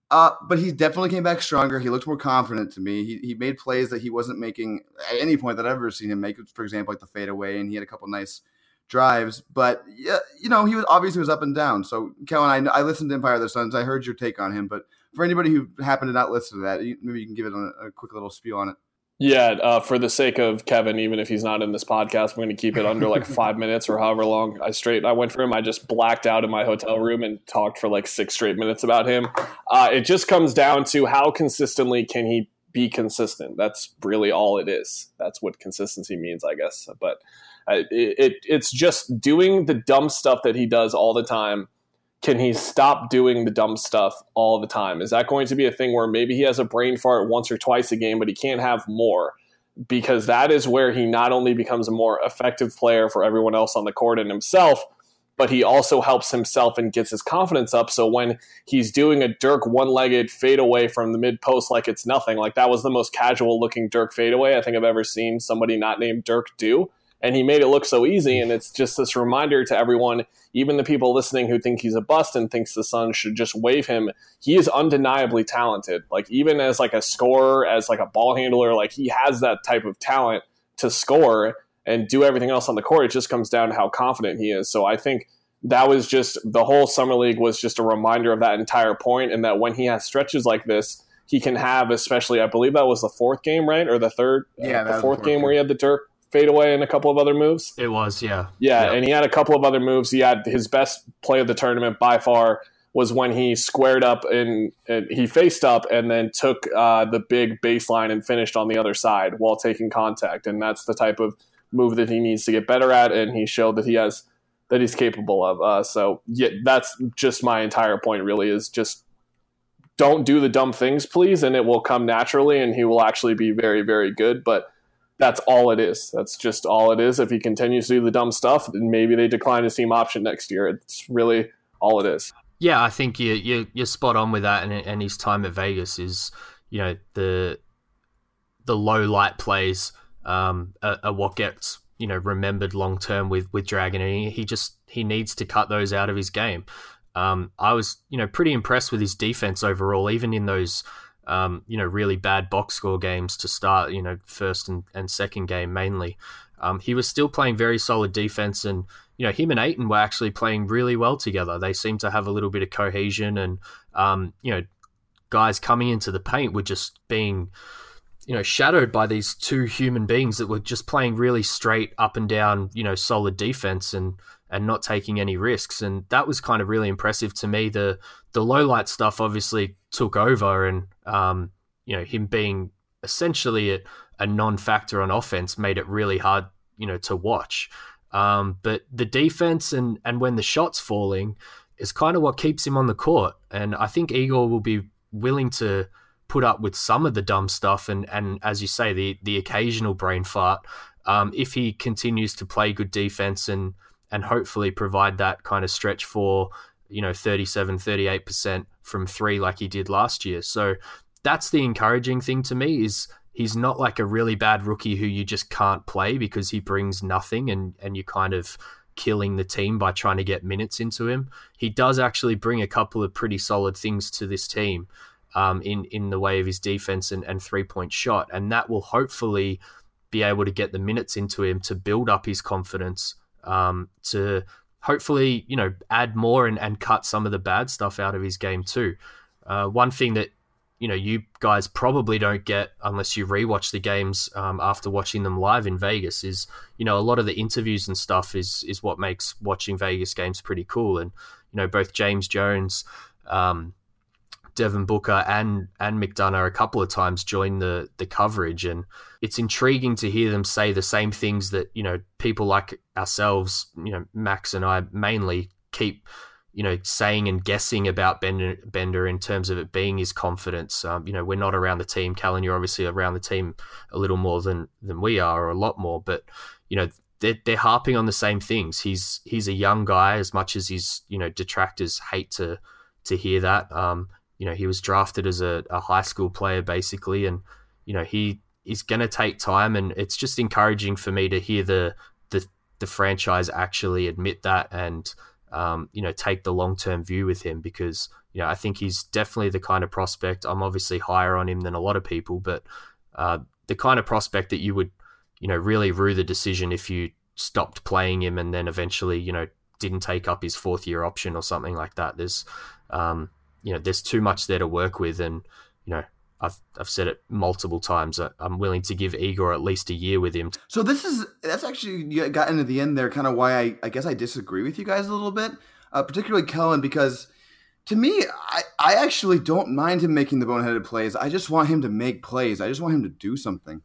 [SPEAKER 3] Uh, but he definitely came back stronger. He looked more confident to me. He, he made plays that he wasn't making at any point that I've ever seen him make. For example, like the fadeaway, and he had a couple nice drives. But yeah, you know, he was obviously was up and down. So Kellan, I, I listened to Empire of the Suns. I heard your take on him, but for anybody who happened to not listen to that, maybe you can give it a, a quick little spiel on it.
[SPEAKER 5] Yeah, uh, for the sake of Kevin, even if he's not in this podcast, I'm going to keep it under like five minutes or however long I straight I went for him. I just blacked out in my hotel room and talked for like six straight minutes about him. Uh, it just comes down to how consistently can he be consistent. That's really all it is. That's what consistency means, I guess. But uh, it, it it's just doing the dumb stuff that he does all the time can he stop doing the dumb stuff all the time? Is that going to be a thing where maybe he has a brain fart once or twice a game, but he can't have more? Because that is where he not only becomes a more effective player for everyone else on the court and himself, but he also helps himself and gets his confidence up. So when he's doing a Dirk one legged fadeaway from the mid post like it's nothing, like that was the most casual looking Dirk fadeaway I think I've ever seen somebody not named Dirk do and he made it look so easy. And it's just this reminder to everyone, even the people listening who think he's a bust and thinks the Suns should just waive him. He is undeniably talented. Like even as like a scorer, as like a ball handler, like he has that type of talent to score and do everything else on the court. It just comes down to how confident he is. So I think that was just the whole summer league was just a reminder of that entire point, and that when he has stretches like this. He can have, especially, I believe that was the fourth game, right, or the third,
[SPEAKER 3] yeah,
[SPEAKER 5] uh, the fourth, fourth game, game where he had the Dirk fadeaway and a couple of other moves.
[SPEAKER 4] It was, yeah.
[SPEAKER 5] yeah. yeah. and he had a couple of other moves. He had his best play of the tournament by far was when he squared up and, and he faced up and then took uh, the big baseline and finished on the other side while taking contact. And that's the type of move that he needs to get better at, and he showed that he has that he's capable of. Uh, so yeah, that's just my entire point. Really, is just don't do the dumb things, please, and it will come naturally, and he will actually be very, very good. But that's all it is. That's just all it is. If he continues to do the dumb stuff, then maybe they decline his team option next year. It's really all it is.
[SPEAKER 4] Yeah, I think you, you you're spot on with that. And, and his time at Vegas is, you know, the the low light plays um, are, are what gets you know remembered long term with with Dragan, and he, he just he needs to cut those out of his game. Um, I was you know pretty impressed with his defense overall, even in those um, you know, really bad box score games to start, you know, first and, and second game mainly. Um, he was still playing very solid defense, and you know, him and Ayton were actually playing really well together. They seemed to have a little bit of cohesion, and um, you know, guys coming into the paint were just being, you know, shadowed by these two human beings that were just playing really straight up and down, you know, solid defense and and not taking any risks, and that was kind of really impressive to me. The the low light stuff obviously took over, and um, you know him being essentially a, a non-factor on offense made it really hard, you know, to watch. Um, but the defense and and when the shots falling is kind of what keeps him on the court, and I think Igor will be willing to put up with some of the dumb stuff and and as you say the the occasional brain fart um, if he continues to play good defense and and hopefully provide that kind of stretch for you know 37 38% from 3 like he did last year. So that's the encouraging thing to me is he's not like a really bad rookie who you just can't play because he brings nothing and and you kind of killing the team by trying to get minutes into him. He does actually bring a couple of pretty solid things to this team um, in in the way of his defense and, and three point shot. And that will hopefully be able to get the minutes into him to build up his confidence um, to hopefully, you know, add more and, and cut some of the bad stuff out of his game too. Uh, one thing that you know you guys probably don't get unless you rewatch the games um, after watching them live in Vegas is you know a lot of the interviews and stuff is is what makes watching Vegas games pretty cool and you know both James Jones um, Devin Booker and and McDonough a couple of times join the the coverage, and it's intriguing to hear them say the same things that you know people like ourselves, you know Max and I mainly keep you know saying and guessing about Bender, Bender in terms of it being his confidence. Um, you know we're not around the team, Kellan. You're obviously around the team a little more than than we are, or a lot more, but you know they're, they're harping on the same things. He's he's a young guy, as much as his you know detractors hate to to hear that. Um, you know, he was drafted as a, a high school player basically, and you know he is going to take time, and it's just encouraging for me to hear the the, the franchise actually admit that and um, you know take the long term view with him because you know I think he's definitely the kind of prospect. I'm obviously higher on him than a lot of people, but uh, the kind of prospect that you would you know really rue the decision if you stopped playing him and then eventually, you know, didn't take up his fourth year option or something like that. There's, um, you know, there's too much there to work with, and you know, I've I've said it multiple times. I'm willing to give Igor at least a year with him.
[SPEAKER 3] So this is that's actually you got into the end there, kind of why I I guess I disagree with you guys a little bit, uh, particularly Kellan, because to me, I I actually don't mind him making the boneheaded plays. I just want him to make plays. I just want him to do something.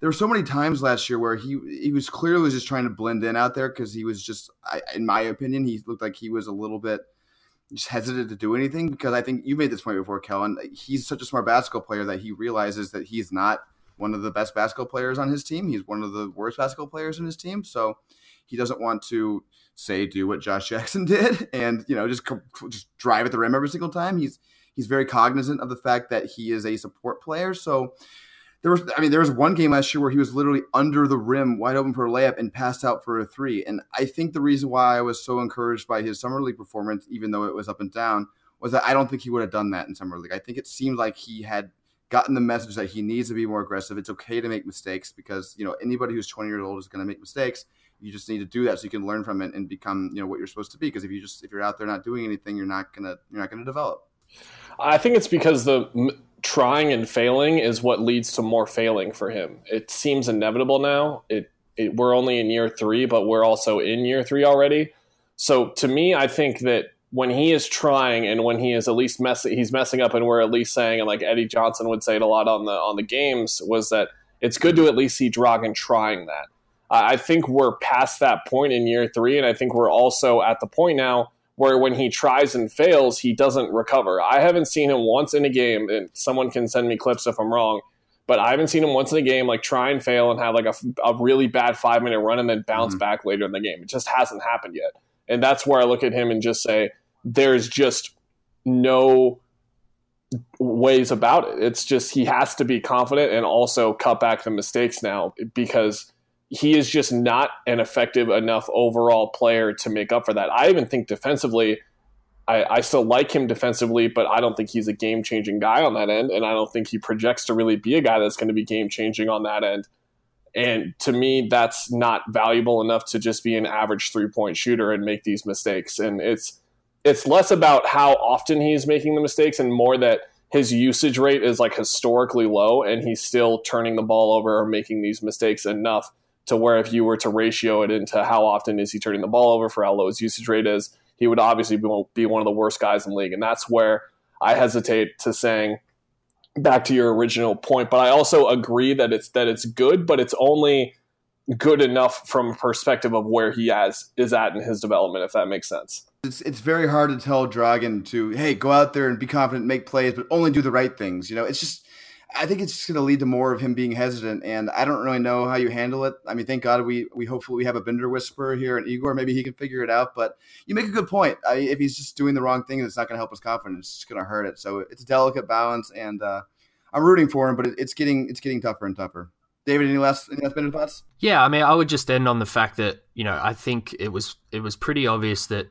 [SPEAKER 3] There were so many times last year where he he was clearly just trying to blend in out there because he was just, I, in my opinion, he looked like he was a little bit just hesitant to do anything because I think you made this point before, Kellan. He's such a smart basketball player that he realizes that he's not one of the best basketball players on his team. He's one of the worst basketball players in his team. So he doesn't want to say do what Josh Jackson did and you know just just drive at the rim every single time. He's he's very cognizant of the fact that he is a support player. So there was I mean there was one game last year where he was literally under the rim wide open for a layup and passed out for a three. And I think the reason why I was so encouraged by his summer league performance, even though it was up and down, was that I don't think he would have done that in summer league. I think it seemed like he had gotten the message that he needs to be more aggressive. It's okay to make mistakes because you know anybody who's 20 years old is going to make mistakes. You just need to do that so you can learn from it and become you know what you're supposed to be. Because if you just if you're out there not doing anything, you're not gonna you're not gonna develop.
[SPEAKER 5] I think it's because the trying and failing is what leads to more failing for him. It seems inevitable now. It, it, we're only in year three, but we're also in year three already. So to me, I think that when he is trying and when he is at least messing, he's messing up, and we're at least saying, and like Eddie Johnson would say it a lot on the on the games, was that it's good to at least see Dragan trying that. I think we're past that point in year three, and I think we're also at the point now where when he tries and fails, he doesn't recover. I haven't seen him once in a game, and someone can send me clips if I'm wrong, but I haven't seen him once in a game like try and fail and have like a, a really bad five minute run and then bounce mm-hmm. back later in the game. It just hasn't happened yet. And that's where I look at him and just say, there's just no ways about it. It's just he has to be confident and also cut back the mistakes now because he is just not an effective enough overall player to make up for that. I even think defensively, I, I still like him defensively, but I don't think he's a game changing guy on that end. And I don't think he projects to really be a guy that's going to be game changing on that end. And to me, that's not valuable enough to just be an average three point shooter and make these mistakes. And it's it's less about how often he's making the mistakes and more that his usage rate is like historically low and he's still turning the ball over or making these mistakes enough to where if you were to ratio it into how often is he turning the ball over for how low his usage rate is, he would obviously be one of the worst guys in the league. And that's where I hesitate to saying back to your original point. But I also agree that it's that it's good, but it's only good enough from a perspective of where he has is at in his development, if that makes sense.
[SPEAKER 3] It's it's very hard to tell Dragan to, hey, go out there and be confident, make plays, but only do the right things. You know, it's just I think it's just going to lead to more of him being hesitant, and I don't really know how you handle it. I mean, thank God we we hopefully we have a Bender whisperer here, and Igor maybe he can figure it out. But you make a good point. I, if he's just doing the wrong thing, it's not going to help his confidence. It's just going to hurt it. So it's a delicate balance, and uh, I'm rooting for him, but it, it's getting it's getting tougher and tougher. David, any last any last minute thoughts?
[SPEAKER 4] Yeah, I mean, I would just end on the fact that you know I think it was it was pretty obvious that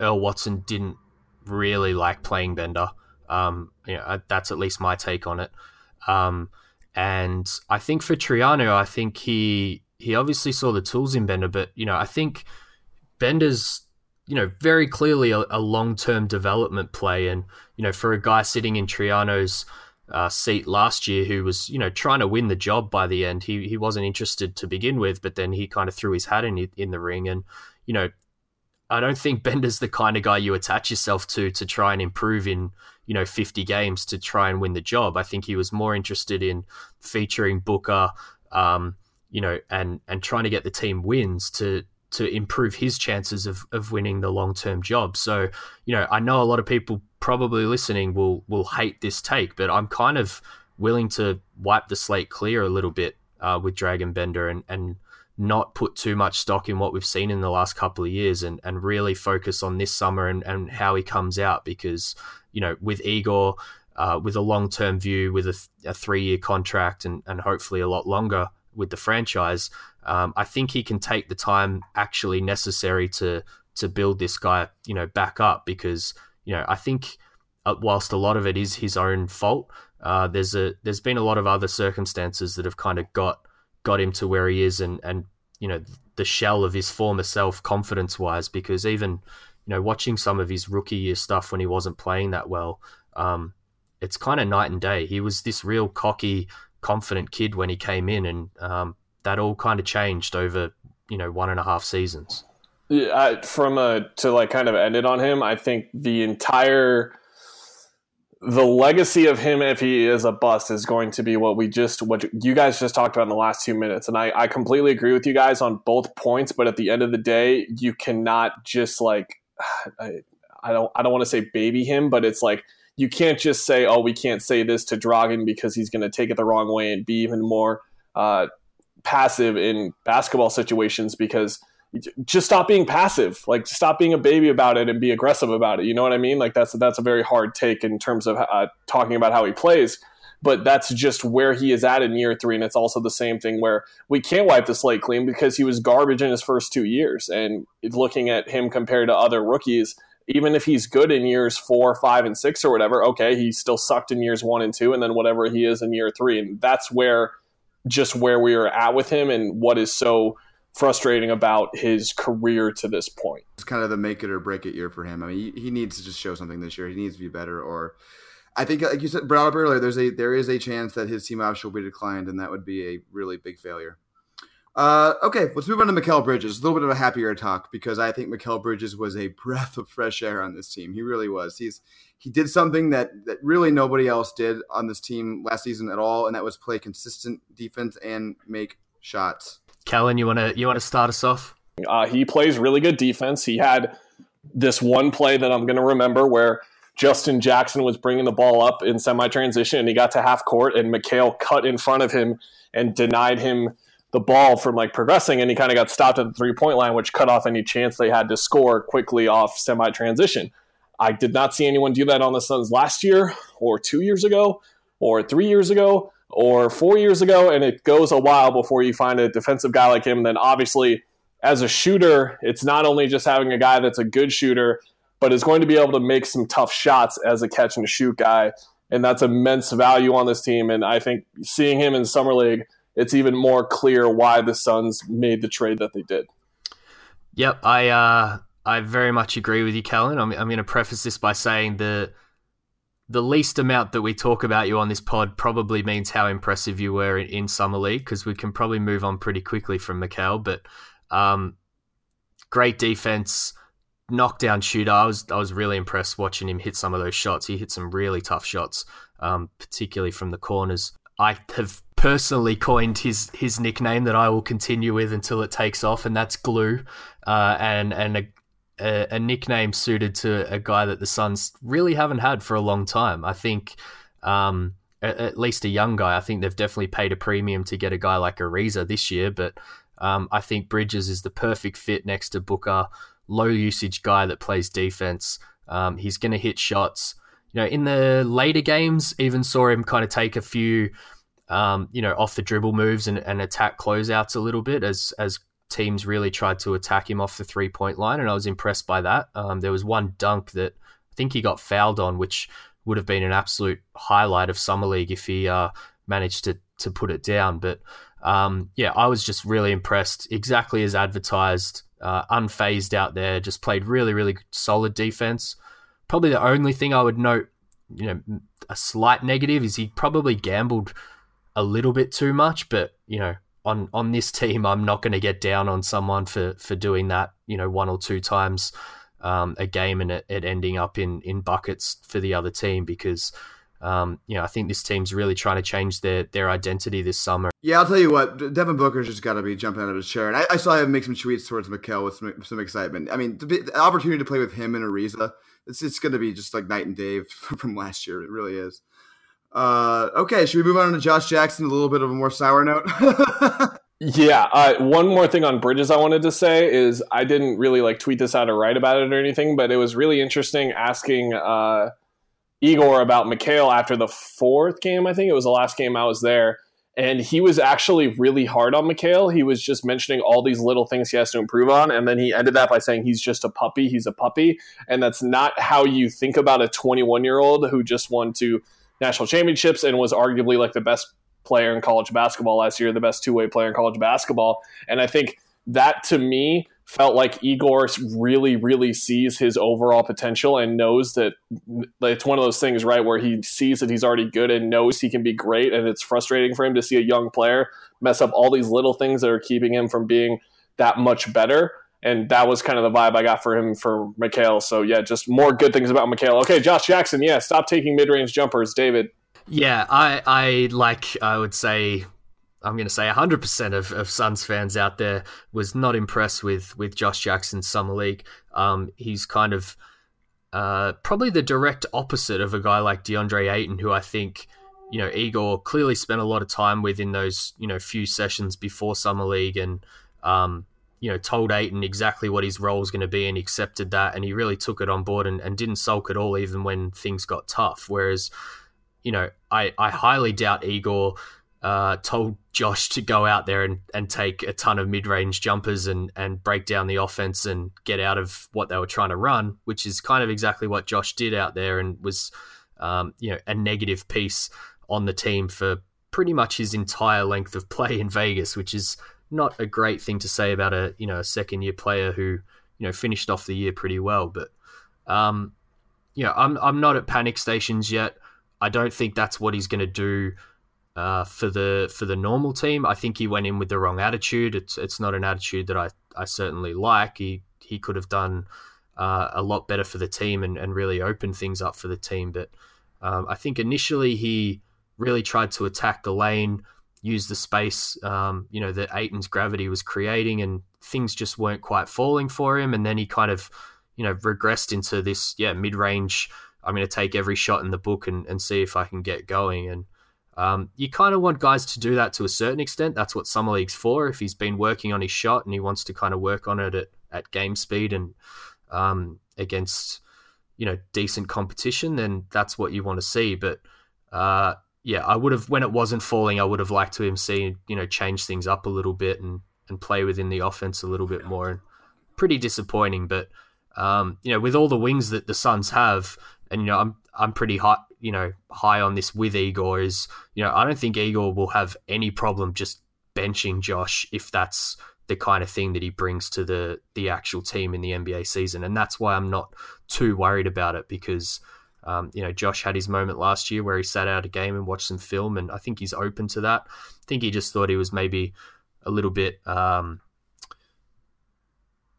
[SPEAKER 4] Earl Watson didn't really like playing Bender. Um, you know, that's at least my take on it. Um, and I think for Triano, I think he he obviously saw the tools in Bender, but you know, I think Bender's you know very clearly a, a long term development play, and you know, for a guy sitting in Triano's uh, seat last year who was you know trying to win the job by the end, he he wasn't interested to begin with, but then he kind of threw his hat in in the ring, and you know. I don't think Bender's the kind of guy you attach yourself to to try and improve in you know 50 games to try and win the job. I think he was more interested in featuring Booker, um, you know, and and trying to get the team wins to to improve his chances of, of winning the long term job. So, you know, I know a lot of people probably listening will will hate this take, but I'm kind of willing to wipe the slate clear a little bit uh, with Dragan Bender and and not put too much stock in what we've seen in the last couple of years and, and really focus on this summer and, and how he comes out because you know, with Igor, uh, with a long term view, with a, a three year contract, and, and hopefully a lot longer with the franchise, um, I think he can take the time actually necessary to to build this guy, you know, back up because you know I think uh, whilst a lot of it is his own fault, uh, there's a there's been a lot of other circumstances that have kind of got got him to where he is, and and you know the shell of his former self confidence wise because even you know watching some of his rookie year stuff when he wasn't playing that well um, it's kind of night and day. He was this real cocky confident kid when he came in and um, that all kind of changed over you know one and a half seasons.
[SPEAKER 5] Yeah, from a to like kind of end it on him i think the entire the legacy of him if he is a bust is going to be what we just what you guys just talked about in the last two minutes. And i, I completely agree with you guys on both points but at the end of the day you cannot just like i, I don't i don't want to say baby him but it's like you can't just say oh we can't say this to Dragan because he's going to take it the wrong way and be even more uh, passive in basketball situations because just stop being passive. Like stop being a baby about it and be aggressive about it. You know what I mean? Like that's that's a very hard take in terms of uh, talking about how he plays. But that's just where he is at in year three, and it's also the same thing where we can't wipe the slate clean because he was garbage in his first two years. And looking at him compared to other rookies, even if he's good in years four, five, and six or whatever, okay, he still sucked in years one and two, and then whatever he is in year three. And that's where just where we are at with him and what is so frustrating about his career to this point.
[SPEAKER 3] It's kind of the make it or break it year for him. I mean, he, needs to just show something this year. He needs to be better, or I think, like you said, brought up earlier, there's a there is a chance that his team option will be declined, and that would be a really big failure. Uh, okay, let's move on to Mikal Bridges. A little bit of a happier talk because I think Mikal Bridges was a breath of fresh air on this team. He really was. He's he did something that that really nobody else did on this team last season at all, and that was play consistent defense and make shots.
[SPEAKER 4] Kellan, you wanna you wanna start us off?
[SPEAKER 5] Uh, he plays really good defense. He had this one play that I'm going to remember where Justin Jackson was bringing the ball up in semi transition and he got to half court and Mikal cut in front of him and denied him the ball from like progressing and he kind of got stopped at the three point line, which cut off any chance they had to score quickly off semi transition. I did not see anyone do that on the Suns last year or two years ago or three years ago or four years ago, and it goes a while before you find a defensive guy like him. Then obviously, as a shooter, it's not only just having a guy that's a good shooter, but is going to be able to make some tough shots as a catch and shoot guy. And that's immense value on this team. And I think seeing him in Summer League, it's even more clear why the Suns made the trade that they did.
[SPEAKER 4] Yep, I uh, I very much agree with you, Kellan. I'm, I'm going to preface this by saying that the least amount that we talk about you on this pod probably means how impressive you were in, in summer league because we can probably move on pretty quickly from Mikal. But um, great defense, knockdown shooter. I was I was really impressed watching him hit some of those shots. He hit some really tough shots, um, particularly from the corners. I have personally coined his his nickname that I will continue with until it takes off, and that's Glue. Uh, and and a, a, a, nickname suited to a guy that the Suns really haven't had for a long time. I think, um, at, least a young guy. I think they've definitely paid a premium to get a guy like Ariza this year, but um, I think Bridges is the perfect fit next to Booker, low usage guy that plays defense. Um, he's going to hit shots. You know, in the later games, even saw him kind of take a few, um, you know, off the dribble moves and, and attack closeouts a little bit as as teams really tried to attack him off the three point line, and I was impressed by that. Um, there was one dunk that I think he got fouled on, which would have been an absolute highlight of summer league if he uh, managed to to put it down. But um, yeah, I was just really impressed, exactly as advertised, uh, unfazed out there, just played really really solid defense. Probably the only thing I would note, you know, a slight negative is he probably gambled a little bit too much, but you know on on this team, I'm not going to get down on someone for for doing that. You know, one or two times um, a game and it, it, ending up in in buckets for the other team because. Um, you know, I think this team's really trying to change their their identity this summer.
[SPEAKER 3] Yeah, I'll tell you what, Devin Booker's just got to be jumping out of his chair, and I, I, saw him make some tweets towards Mikal with some, some excitement. I mean, the, the, opportunity to play with him and Ariza, it's it's going to be just like night and day from last year. It really is. Uh, okay, should we move on to Josh Jackson? A little bit of a more sour note.
[SPEAKER 5] yeah. Uh, one more thing on Bridges I wanted to say is I didn't really like tweet this out or write about it or anything, but it was really interesting asking uh, Igor about Mikal after the fourth game. I think it was the last game I was there. And he was actually really hard on Mikal. He was just mentioning all these little things he has to improve on. And then he ended that by saying he's just a puppy. He's a puppy. And that's not how you think about a 21 year old who just won two national championships and was arguably like the best player in college basketball last year, the best two way player in college basketball. And I think that to me felt like Igor really, really sees his overall potential and knows that it's one of those things, right, where he sees that he's already good and knows he can be great. And it's frustrating for him to see a young player mess up all these little things that are keeping him from being that much better. And that was kind of the vibe I got for him for Mikal. So, yeah, just more good things about Mikal. Okay, Josh Jackson, yeah, stop taking mid range jumpers. David.
[SPEAKER 4] Yeah, I, I like, I would say I'm going to say 100% of, of Suns fans out there was not impressed with with Josh Jackson's summer league. Um, he's kind of uh, probably the direct opposite of a guy like DeAndre Ayton, who I think you know Igor clearly spent a lot of time with in those you know few sessions before summer league, and um, you know told Ayton exactly what his role was going to be, and accepted that, and he really took it on board and, and didn't sulk at all, even when things got tough. Whereas you know I I highly doubt Igor uh, told Josh to go out there and, and take a ton of mid range jumpers and, and break down the offense and get out of what they were trying to run, which is kind of exactly what Josh did out there and was um, you know a negative piece on the team for pretty much his entire length of play in Vegas, which is not a great thing to say about a you know a second year player who you know finished off the year pretty well. But um, you know I'm I'm not at panic stations yet. I don't think that's what he's going to do uh, for the for the normal team. I think he went in with the wrong attitude. It's it's not an attitude that I, I certainly like. He he could have done uh, a lot better for the team and, and really opened things up for the team. But um, I think initially he really tried to attack the lane, use the space, um, you know, that Ayton's gravity was creating, and things just weren't quite falling for him. And then he kind of, you know, regressed into this, yeah, mid range. I'm going to take every shot in the book and, and see if I can get going. And um, you kind of want guys to do that to a certain extent. That's what Summer League's for. If he's been working on his shot and he wants to kind of work on it at, at game speed and um, against you know decent competition, then that's what you want to see. But uh, yeah, I would have when it wasn't falling, I would have liked to him see you know change things up a little bit and and play within the offense a little bit more. And pretty disappointing, but um, you know with all the wings that the Suns have, and you know I'm I'm pretty hot you know high on this with Igor is you know I don't think Igor will have any problem just benching Josh if that's the kind of thing that he brings to the the actual team in the NBA season, and that's why I'm not too worried about it because. Um, you know, Josh had his moment last year where he sat out a game and watched some film, and I think he's open to that. I think he just thought he was maybe a little bit, um,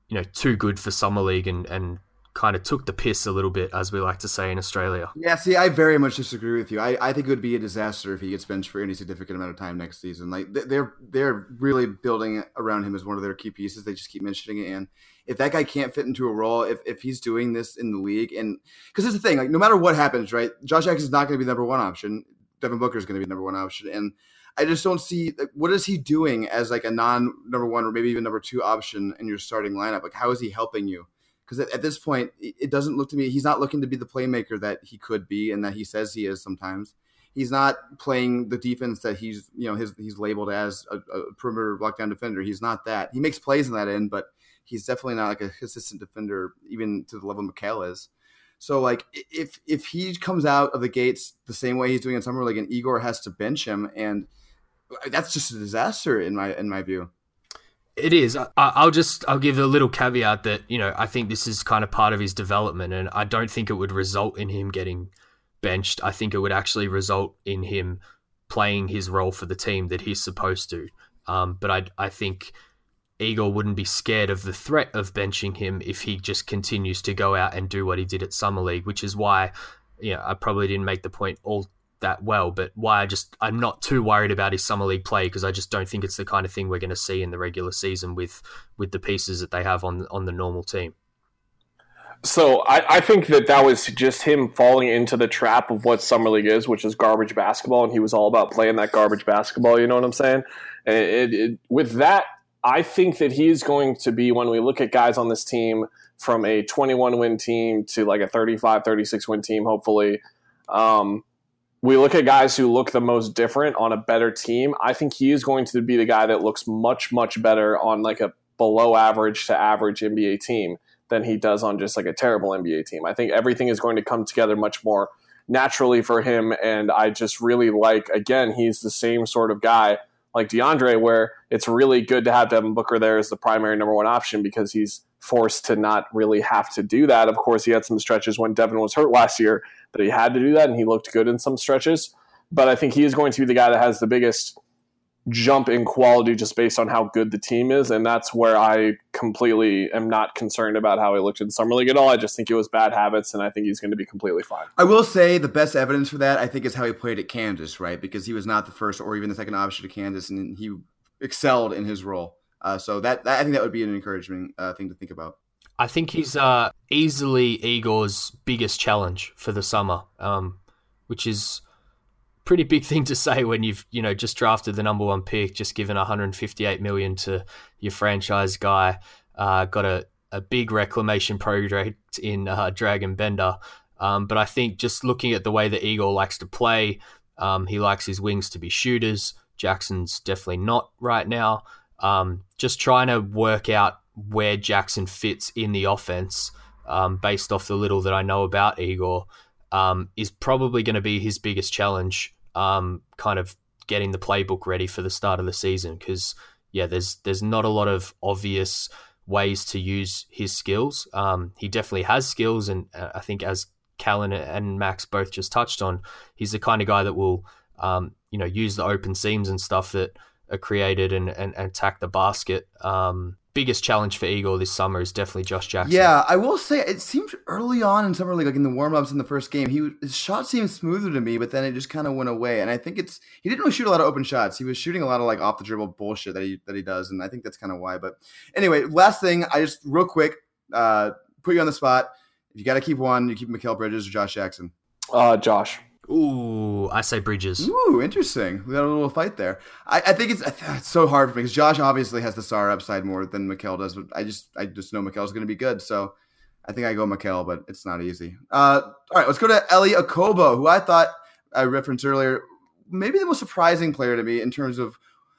[SPEAKER 4] you know, too good for summer league and and kind of took the piss a little bit, as we like to say in Australia.
[SPEAKER 3] Yeah, see, I very much disagree with you. I, I think it would be a disaster if he gets benched for any significant amount of time next season. Like they're they're really building around him as one of their key pieces. They just keep mentioning it, and if that guy can't fit into a role, if, if he's doing this in the league, and because it's the thing, like no matter what happens, right? Josh Jackson is not going to be the number one option. Devin Booker is going to be the number one option, and I just don't see like, what is he doing as like a non number one or maybe even number two option in your starting lineup. Like how is he helping you? Because at, at, this point, it doesn't look to me he's not looking to be the playmaker that he could be and that he says he is sometimes. He's not playing the defense that he's you know his, he's labeled as a, a perimeter lockdown defender. He's not that. He makes plays in that end, but he's definitely not like a consistent defender, even to the level Mikal is. So like if if he comes out of the gates the same way he's doing in summer league, and Igor has to bench him, and uh, that's just a disaster in my in my view.
[SPEAKER 4] It is. I, will just I'll give a little caveat that you know I think this is kind of part of his development, and I don't think it would result in him getting benched. I think it would actually result in him playing his role for the team that he's supposed to. Um, but I I think Igor wouldn't be scared of the threat of benching him if he just continues to go out and do what he did at Summer League, which is why you know I probably didn't make the point all that well, but why I just I'm not too worried about his summer league play because I just don't think it's the kind of thing we're going to see in the regular season with with the pieces that they have on on the normal team.
[SPEAKER 5] So I, I think that that was just him falling into the trap of what summer league is, which is garbage basketball, and he was all about playing that garbage basketball. You know what I'm saying? And it, it, with that, I think that he's going to be when we look at guys on this team from a 21 win team to like a 35, 36 win team, hopefully. Um, we look at guys who look the most different on a better team. I think he is going to be the guy that looks much, much better on like a below average to average NBA team than he does on just like a terrible NBA team. I think everything is going to come together much more naturally for him. And I just really like, again, he's the same sort of guy like DeAndre, where it's really good to have Devin Booker there as the primary number one option because he's forced to not really have to do that. Of course, he had some stretches when Devin was hurt last year that he had to do that, and he looked good in some stretches. But I think he is going to be the guy that has the biggest jump in quality just based on how good the team is. And that's where I completely am not concerned about how he looked in Summer League at all. I just think it was bad habits, and I think he's going to be completely fine.
[SPEAKER 3] I will say the best evidence for that, I think, is how he played at Kansas, right? Because he was not the first or even the second option to Kansas, and he excelled in his role. Uh, so that, that, I think that would be an encouraging uh, thing to think about.
[SPEAKER 4] I think he's uh, easily Igor's biggest challenge for the summer, um, which is pretty big thing to say when you've you know just drafted the number one pick, just given 158 million to your franchise guy, uh, got a, a big reclamation project in uh, Dragan Bender. Um, but I think just looking at the way that Igor likes to play, um, he likes his wings to be shooters. Jackson's definitely not right now. Um, just trying to work out where Jackson fits in the offense um, based off the little that I know about Igor um, is probably going to be his biggest challenge. Um, kind of getting the playbook ready for the start of the season because yeah, there's there's not a lot of obvious ways to use his skills. Um, he definitely has skills, and uh, I think as Kellan and Max both just touched on, he's the kind of guy that will um, you know use the open seams and stuff that are created and and, and attack the basket. Um, biggest challenge for Igor this summer is definitely Josh Jackson.
[SPEAKER 3] Yeah, I will say it seemed early on in summer league, like in the warm ups in the first game, he his shot seemed smoother to me, but then it just kind of went away. And I think it's he didn't really shoot a lot of open shots. He was shooting a lot of like off the dribble bullshit that he that he does, and I think that's kind of why. But anyway, last thing, I just real quick uh, put you on the spot. If you got to keep one, you keep Mikal Bridges or Josh Jackson.
[SPEAKER 5] Uh, Josh.
[SPEAKER 4] Ooh, I say Bridges.
[SPEAKER 3] Ooh, interesting. We got a little fight there. I, I think it's, it's so hard for me because Josh obviously has the star upside more than Mikal does, but I just I just know Mikal's going to be good. So I think I go Mikal, but it's not easy. Uh, all right, let's go to Elie Okobo, who I thought I referenced earlier, maybe the most surprising player to me in terms of.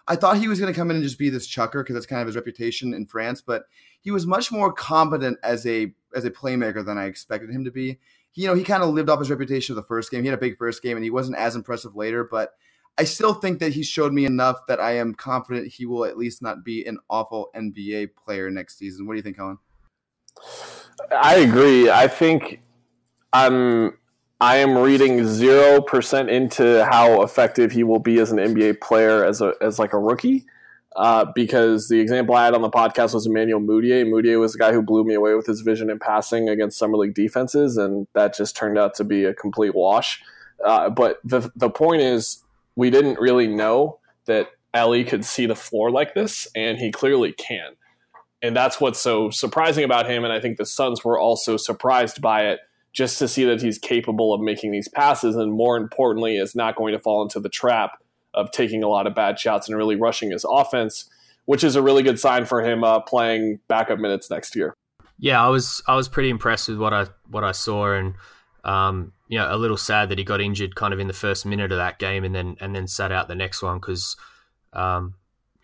[SPEAKER 3] I thought he was going to come in and just be this chucker because that's kind of his reputation in France, but he was much more competent as a as a playmaker than I expected him to be you know, he kind of lived off his reputation of the first game. He had a big first game and he wasn't as impressive later, but I still think that he showed me enough that I am confident he will at least not be an awful NBA player next season. What do you think, Kellan?
[SPEAKER 5] I agree. I think I'm I am reading zero percent into how effective he will be as an NBA player as a as like a rookie uh, because the example I had on the podcast was Emmanuel Mudiay. Mudiay was the guy who blew me away with his vision and passing against summer league defenses, and that just turned out to be a complete wash. Uh, but the the point is, we didn't really know that Elie could see the floor like this, and he clearly can. And that's what's so surprising about him. And I think the Suns were also surprised by it just to see that he's capable of making these passes, and more importantly, is not going to fall into the trap of taking a lot of bad shots and really rushing his offense, which is a really good sign for him uh, playing backup minutes next year.
[SPEAKER 4] Yeah, I was I was pretty impressed with what I what I saw, and um, you know, a little sad that he got injured kind of in the first minute of that game, and then and then sat out the next one because, um,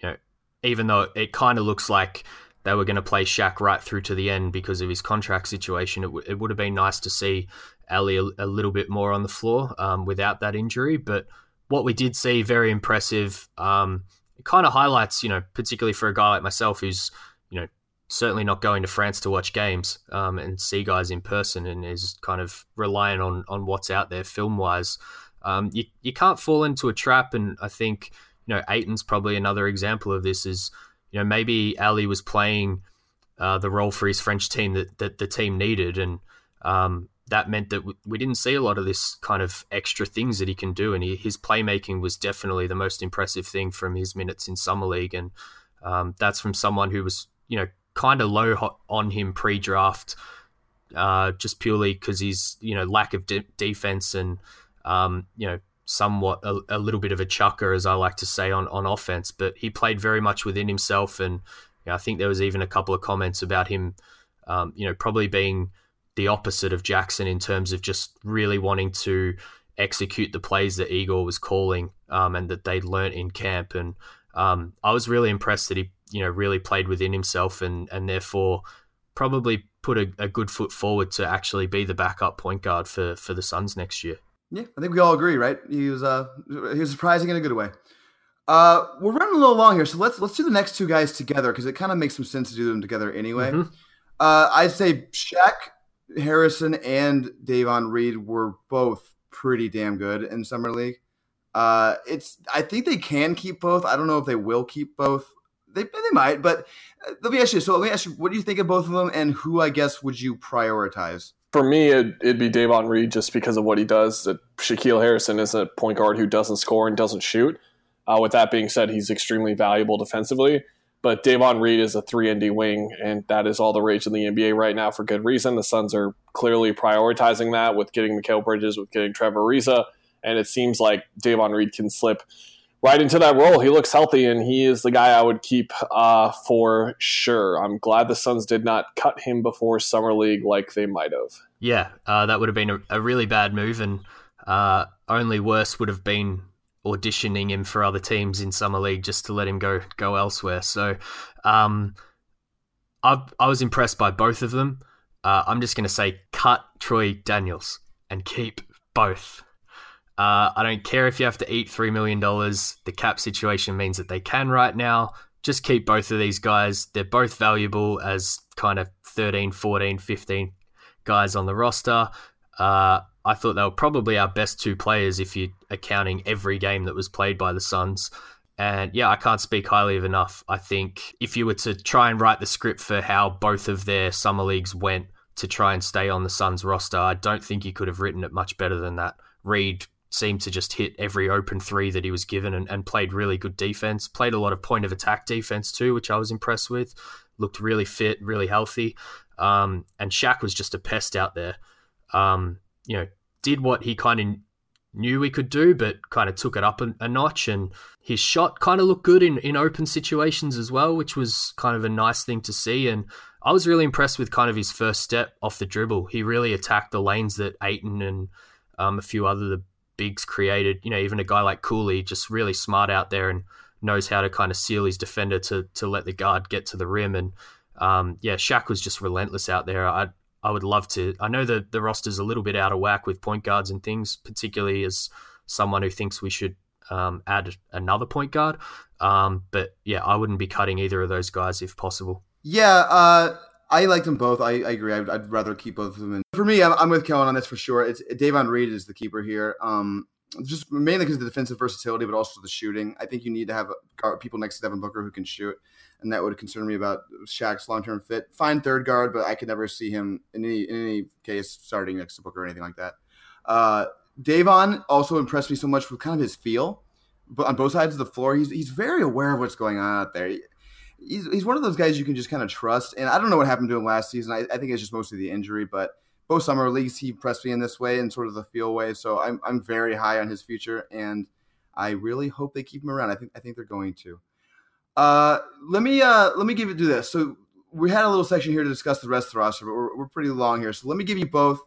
[SPEAKER 4] you know, even though it kind of looks like they were going to play Shaq right through to the end because of his contract situation, it, w- it would have been nice to see Elie a, a, little bit more on the floor um, without that injury, but what we did see, very impressive. Um, it kind of highlights, you know, particularly for a guy like myself who's, you know, certainly not going to France to watch games um, and see guys in person and is kind of relying on on what's out there film wise. Um, you you can't fall into a trap, and I think you know Ayton's probably another example of this. Is you know maybe Elie was playing uh, the role for his French team that that the team needed, and um, that meant that we didn't see a lot of this kind of extra things that he can do, and he, his playmaking was definitely the most impressive thing from his minutes in summer league, and um, that's from someone who was you know kind of low on him pre-draft, uh, just purely because he's you know lack of de- defense and um, you know somewhat a, a, little bit of a chucker, as I like to say on on offense, but he played very much within himself, and you know, I think there was even a couple of comments about him, um, you know, probably being the opposite of Jackson in terms of just really wanting to execute the plays that Igor was calling um, and that they'd learnt in camp. And um, I was really impressed that he, you know, really played within himself and and therefore probably put a, a good foot forward to actually be the backup point guard for for the Suns next year.
[SPEAKER 3] Yeah, I think we all agree, right? He was uh he was surprising in a good way. Uh, we're running a little long here, so let's let's do the next two guys together because it kind of makes some sense to do them together anyway.
[SPEAKER 4] Mhm.
[SPEAKER 3] Uh, I'd say Shaq Harrison and Davon Reed were both pretty damn good in summer league. Uh, it's I think they can keep both. I don't know if they will keep both. They they might, but uh, let me ask you. So let me ask you, what do you think of both of them, and who I guess would you prioritize?
[SPEAKER 5] For me, it'd, it'd be Davon Reed just because of what he does. That Shaquille Harrison is a point guard who doesn't score and doesn't shoot. Uh, with that being said, he's extremely valuable defensively. But Davon Reed is a 3 and D wing, and that is all the rage in the NBA right now for good reason. The Suns are clearly prioritizing that with getting Mikal Bridges, with getting Trevor Ariza, and it seems like Davon Reed can slip right into that role. He looks healthy, and he is the guy I would keep uh, for sure. I'm glad the Suns did not cut him before summer league like they might have.
[SPEAKER 4] Yeah, uh, that would have been a, a really bad move, and uh, only worse would have been auditioning him for other teams in summer league just to let him go go elsewhere. So, um, I I was impressed by both of them. Uh, I'm just going to say cut Troy Daniels and keep both. Uh, I don't care if you have to eat $3 million. The cap situation means that they can right now. Just keep both of these guys. They're both valuable as kind of 13, 14, 15 guys on the roster. Uh, I thought they were probably our best two players if you're accounting every game that was played by the Suns. And yeah, I can't speak highly of enough. I think if you were to try and write the script for how both of their summer leagues went to try and stay on the Suns roster, I don't think you could have written it much better than that. Reed seemed to just hit every open three that he was given and, and played really good defense. Played a lot of point of attack defense too, which I was impressed with. Looked really fit, really healthy. Um, and Shaq was just a pest out there. Um, you know, did what he kind of knew he could do, but kind of took it up a, a notch. And his shot kind of looked good in, in open situations as well, which was kind of a nice thing to see. And I was really impressed with kind of his first step off the dribble. He really attacked the lanes that Ayton and um, a few other the bigs created. You know, even a guy like Cooley, just really smart out there and knows how to kind of seal his defender to to let the guard get to the rim. And um, yeah, Shaq was just relentless out there. I I would love to. I know that the roster's a little bit out of whack with point guards and things, particularly as someone who thinks we should um, add another point guard. Um, but yeah, I wouldn't be cutting either of those guys if possible.
[SPEAKER 3] Yeah, uh, I like them both. I, I agree. I'd, I'd, rather keep both of them. And for me, I'm, I'm with Kellan on this for sure. It's Davon Reed is the keeper here. Um, just mainly because of the defensive versatility, but also the shooting. I think you need to have people next to Devin Booker who can shoot, and that would concern me about Shaq's long term fit. Fine third guard, but I could never see him in any in any case starting next to Booker or anything like that. Uh, Davon also impressed me so much with kind of his feel, but on both sides of the floor, he's he's very aware of what's going on out there. He's, he's one of those guys you can just kind of trust. And I don't know what happened to him last season. I, I think it's just mostly the injury, but both summer leagues he impressed me in this way and sort of the feel way. So I'm I'm very high on his future, and I really hope they keep him around. I think I think they're going to. Uh, let me uh, let me give you do this. So we had a little section here to discuss the rest of the roster, but we're, we're pretty long here. So let me give you both.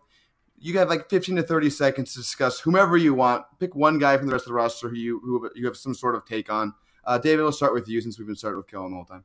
[SPEAKER 3] You have like 15 to 30 seconds to discuss whomever you want. Pick one guy from the rest of the roster who you who you have some sort of take on. Uh, David, we'll start with you since we've been starting with Kellan the whole time.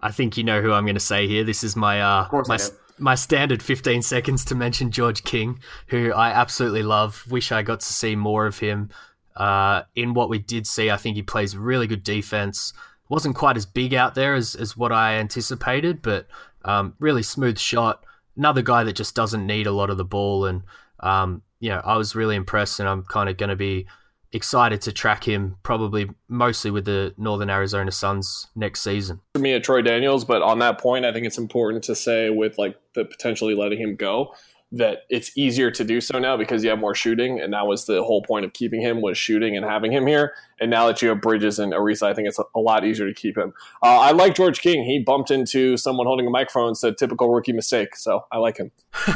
[SPEAKER 4] I think you know who I'm going to say here. This is my uh, my my standard 15 seconds to mention George King, who I absolutely love. Wish I got to see more of him. Uh, in what we did see, I think he plays really good defense. Wasn't quite as big out there as, as what I anticipated, but um, really smooth shot. Another guy that just doesn't need a lot of the ball. And, um, you know, I was really impressed, and I'm kind of going to be excited to track him probably mostly with the Northern Arizona Suns next season.
[SPEAKER 5] For me, at Troy Daniels, but on that point, I think it's important to say with like the potentially letting him go that it's easier to do so now because you have more shooting, and that was the whole point of keeping him was shooting and having him here. And now that you have Bridges and Ariza, I think it's a lot easier to keep him. Uh, I like George King. He bumped into someone holding a microphone said typical rookie mistake, so I like him.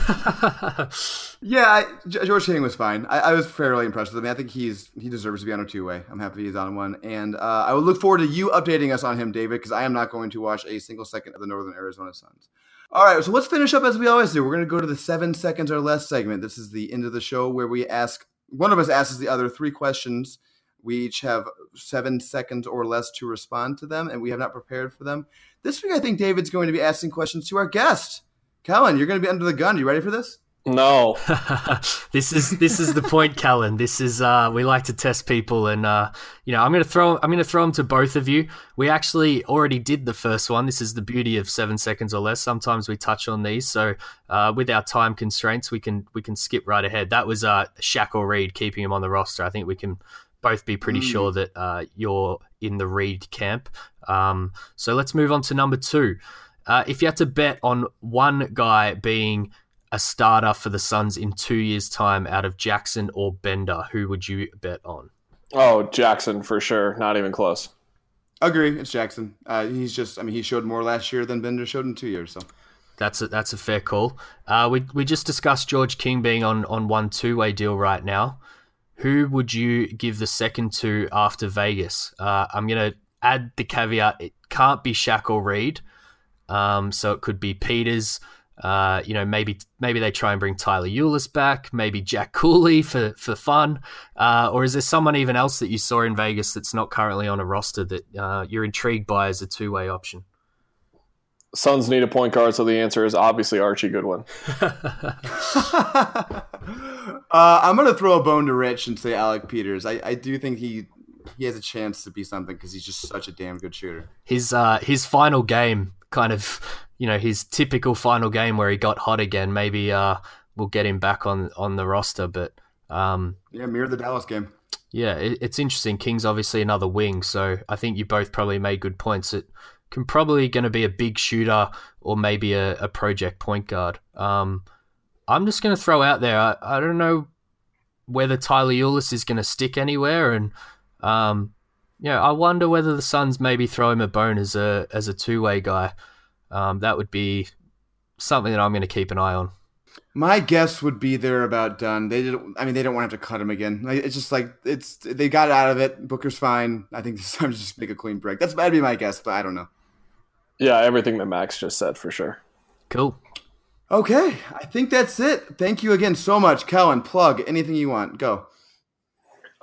[SPEAKER 3] yeah, I, George King was fine. I, I, was fairly impressed with him. I think he's he deserves to be on a two way. I'm happy he's on one, and uh, I would look forward to you updating us on him, David, because I am not going to watch a single second of the Northern Arizona Suns. All right, so let's finish up as we always do. We're going to go to the seven seconds or less segment. This is the end of the show where we ask one of us asks the other three questions. We each have seven seconds or less to respond to them, and we have not prepared for them. This week, I think David's going to be asking questions to our guest. Kellan, you're going to be under the gun. Are You ready for this?
[SPEAKER 5] No.
[SPEAKER 4] this is this is the point, Kellan. This is uh, we like to test people, and uh, you know I'm going to throw I'm going to throw them to both of you. We actually already did the first one. This is the beauty of seven seconds or less. Sometimes we touch on these, so uh, with our time constraints, we can we can skip right ahead. That was uh, Shaq or Reed keeping him on the roster. I think we can both be pretty mm. sure that uh, you're in the Reed camp. Um, so let's move on to number two. Uh, if you had to bet on one guy being a starter for the Suns in two years' time out of Jackson or Bender, who would you bet on?
[SPEAKER 5] Oh, Jackson for sure. Not even close.
[SPEAKER 3] Agree. It's Jackson. Uh, he's just. I mean, he showed more last year than Bender showed in two years. So
[SPEAKER 4] that's a, that's a fair call. Uh, we we just discussed George King being on on one two way deal right now. Who would you give the second to after Vegas? Uh, I'm gonna add the caveat: it can't be Shaq or Reed. Um, so it could be Peters. Uh, you know, maybe maybe they try and bring Tyler Ulis back, maybe Jack Cooley for for fun, uh, or is there someone even else that you saw in Vegas that's not currently on a roster that uh, you're intrigued by as a two way option?
[SPEAKER 5] Suns need a point guard, so the answer is obviously Archie Goodwin.
[SPEAKER 3] Uh, I'm gonna throw a bone to Rich and say Alec Peters. I, I do think he he has a chance to be something because he's just such a damn good shooter.
[SPEAKER 4] His uh, his final game kind of you know his typical final game where he got hot again. Maybe uh, we'll get him back on on the roster, but um,
[SPEAKER 3] yeah, mirror the Dallas game.
[SPEAKER 4] Yeah, it, it's interesting. King's obviously another wing, so I think you both probably made good points. It can probably going to be a big shooter or maybe a, a project point guard. Um, I'm just going to throw out there. I, I don't know whether Tyler Ulis is going to stick anywhere, and um, yeah, I wonder whether the Suns maybe throw him a bone as a as a two way guy. Um, that would be something that I'm going to keep an eye on.
[SPEAKER 3] My guess would be they're about done. They did. I mean, they don't want to have to cut him again. It's just like it's they got out of it. Booker's fine. I think this time to just make a clean break. That's that'd be my guess, but I don't know.
[SPEAKER 5] Yeah, everything that Max just said for sure.
[SPEAKER 4] Cool.
[SPEAKER 3] Okay, I think that's it. Thank you again so much, Kellan. Plug anything you want. Go.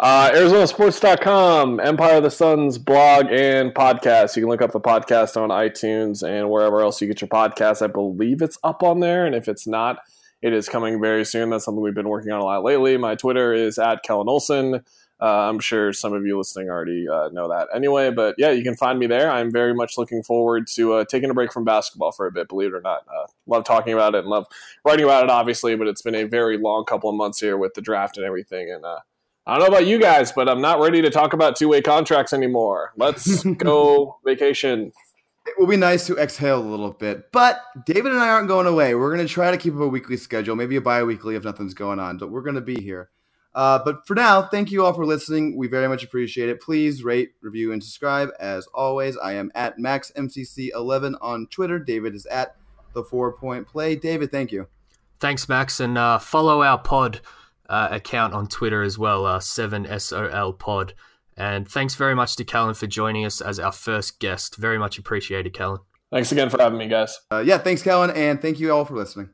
[SPEAKER 5] Uh, ArizonaSports.com, Empire of the Suns blog and podcast. You can look up the podcast on iTunes and wherever else you get your podcast. I believe it's up on there, and if it's not, it is coming very soon. That's something we've been working on a lot lately. My Twitter is at Kellan Olson. Uh, I'm sure some of you listening already uh, know that anyway, but yeah, you can find me there. I'm very much looking forward to uh, taking a break from basketball for a bit, believe it or not. Uh, love talking about it and love writing about it, obviously, but it's been a very long couple of months here with the draft and everything. And uh, I don't know about you guys, but I'm not ready to talk about two way contracts anymore. Let's go vacation.
[SPEAKER 3] It will be nice to exhale a little bit, but David and I aren't going away. We're going to try to keep up a weekly schedule, maybe a bi weekly if nothing's going on, but we're going to be here. Uh, but for now, thank you all for listening. We very much appreciate it. Please rate, review, and subscribe. As always, I am at MaxMCC11 on Twitter. David is at the Four Point Play. David, thank you.
[SPEAKER 4] Thanks, Max, and uh, follow our pod uh, account on Twitter as well, uh, 7SOL Pod. And thanks very much to Kellan for joining us as our first guest. Very much appreciated, Kellan.
[SPEAKER 5] Thanks again for having me, guys.
[SPEAKER 3] Uh, yeah, thanks, Kellan, and thank you all for listening.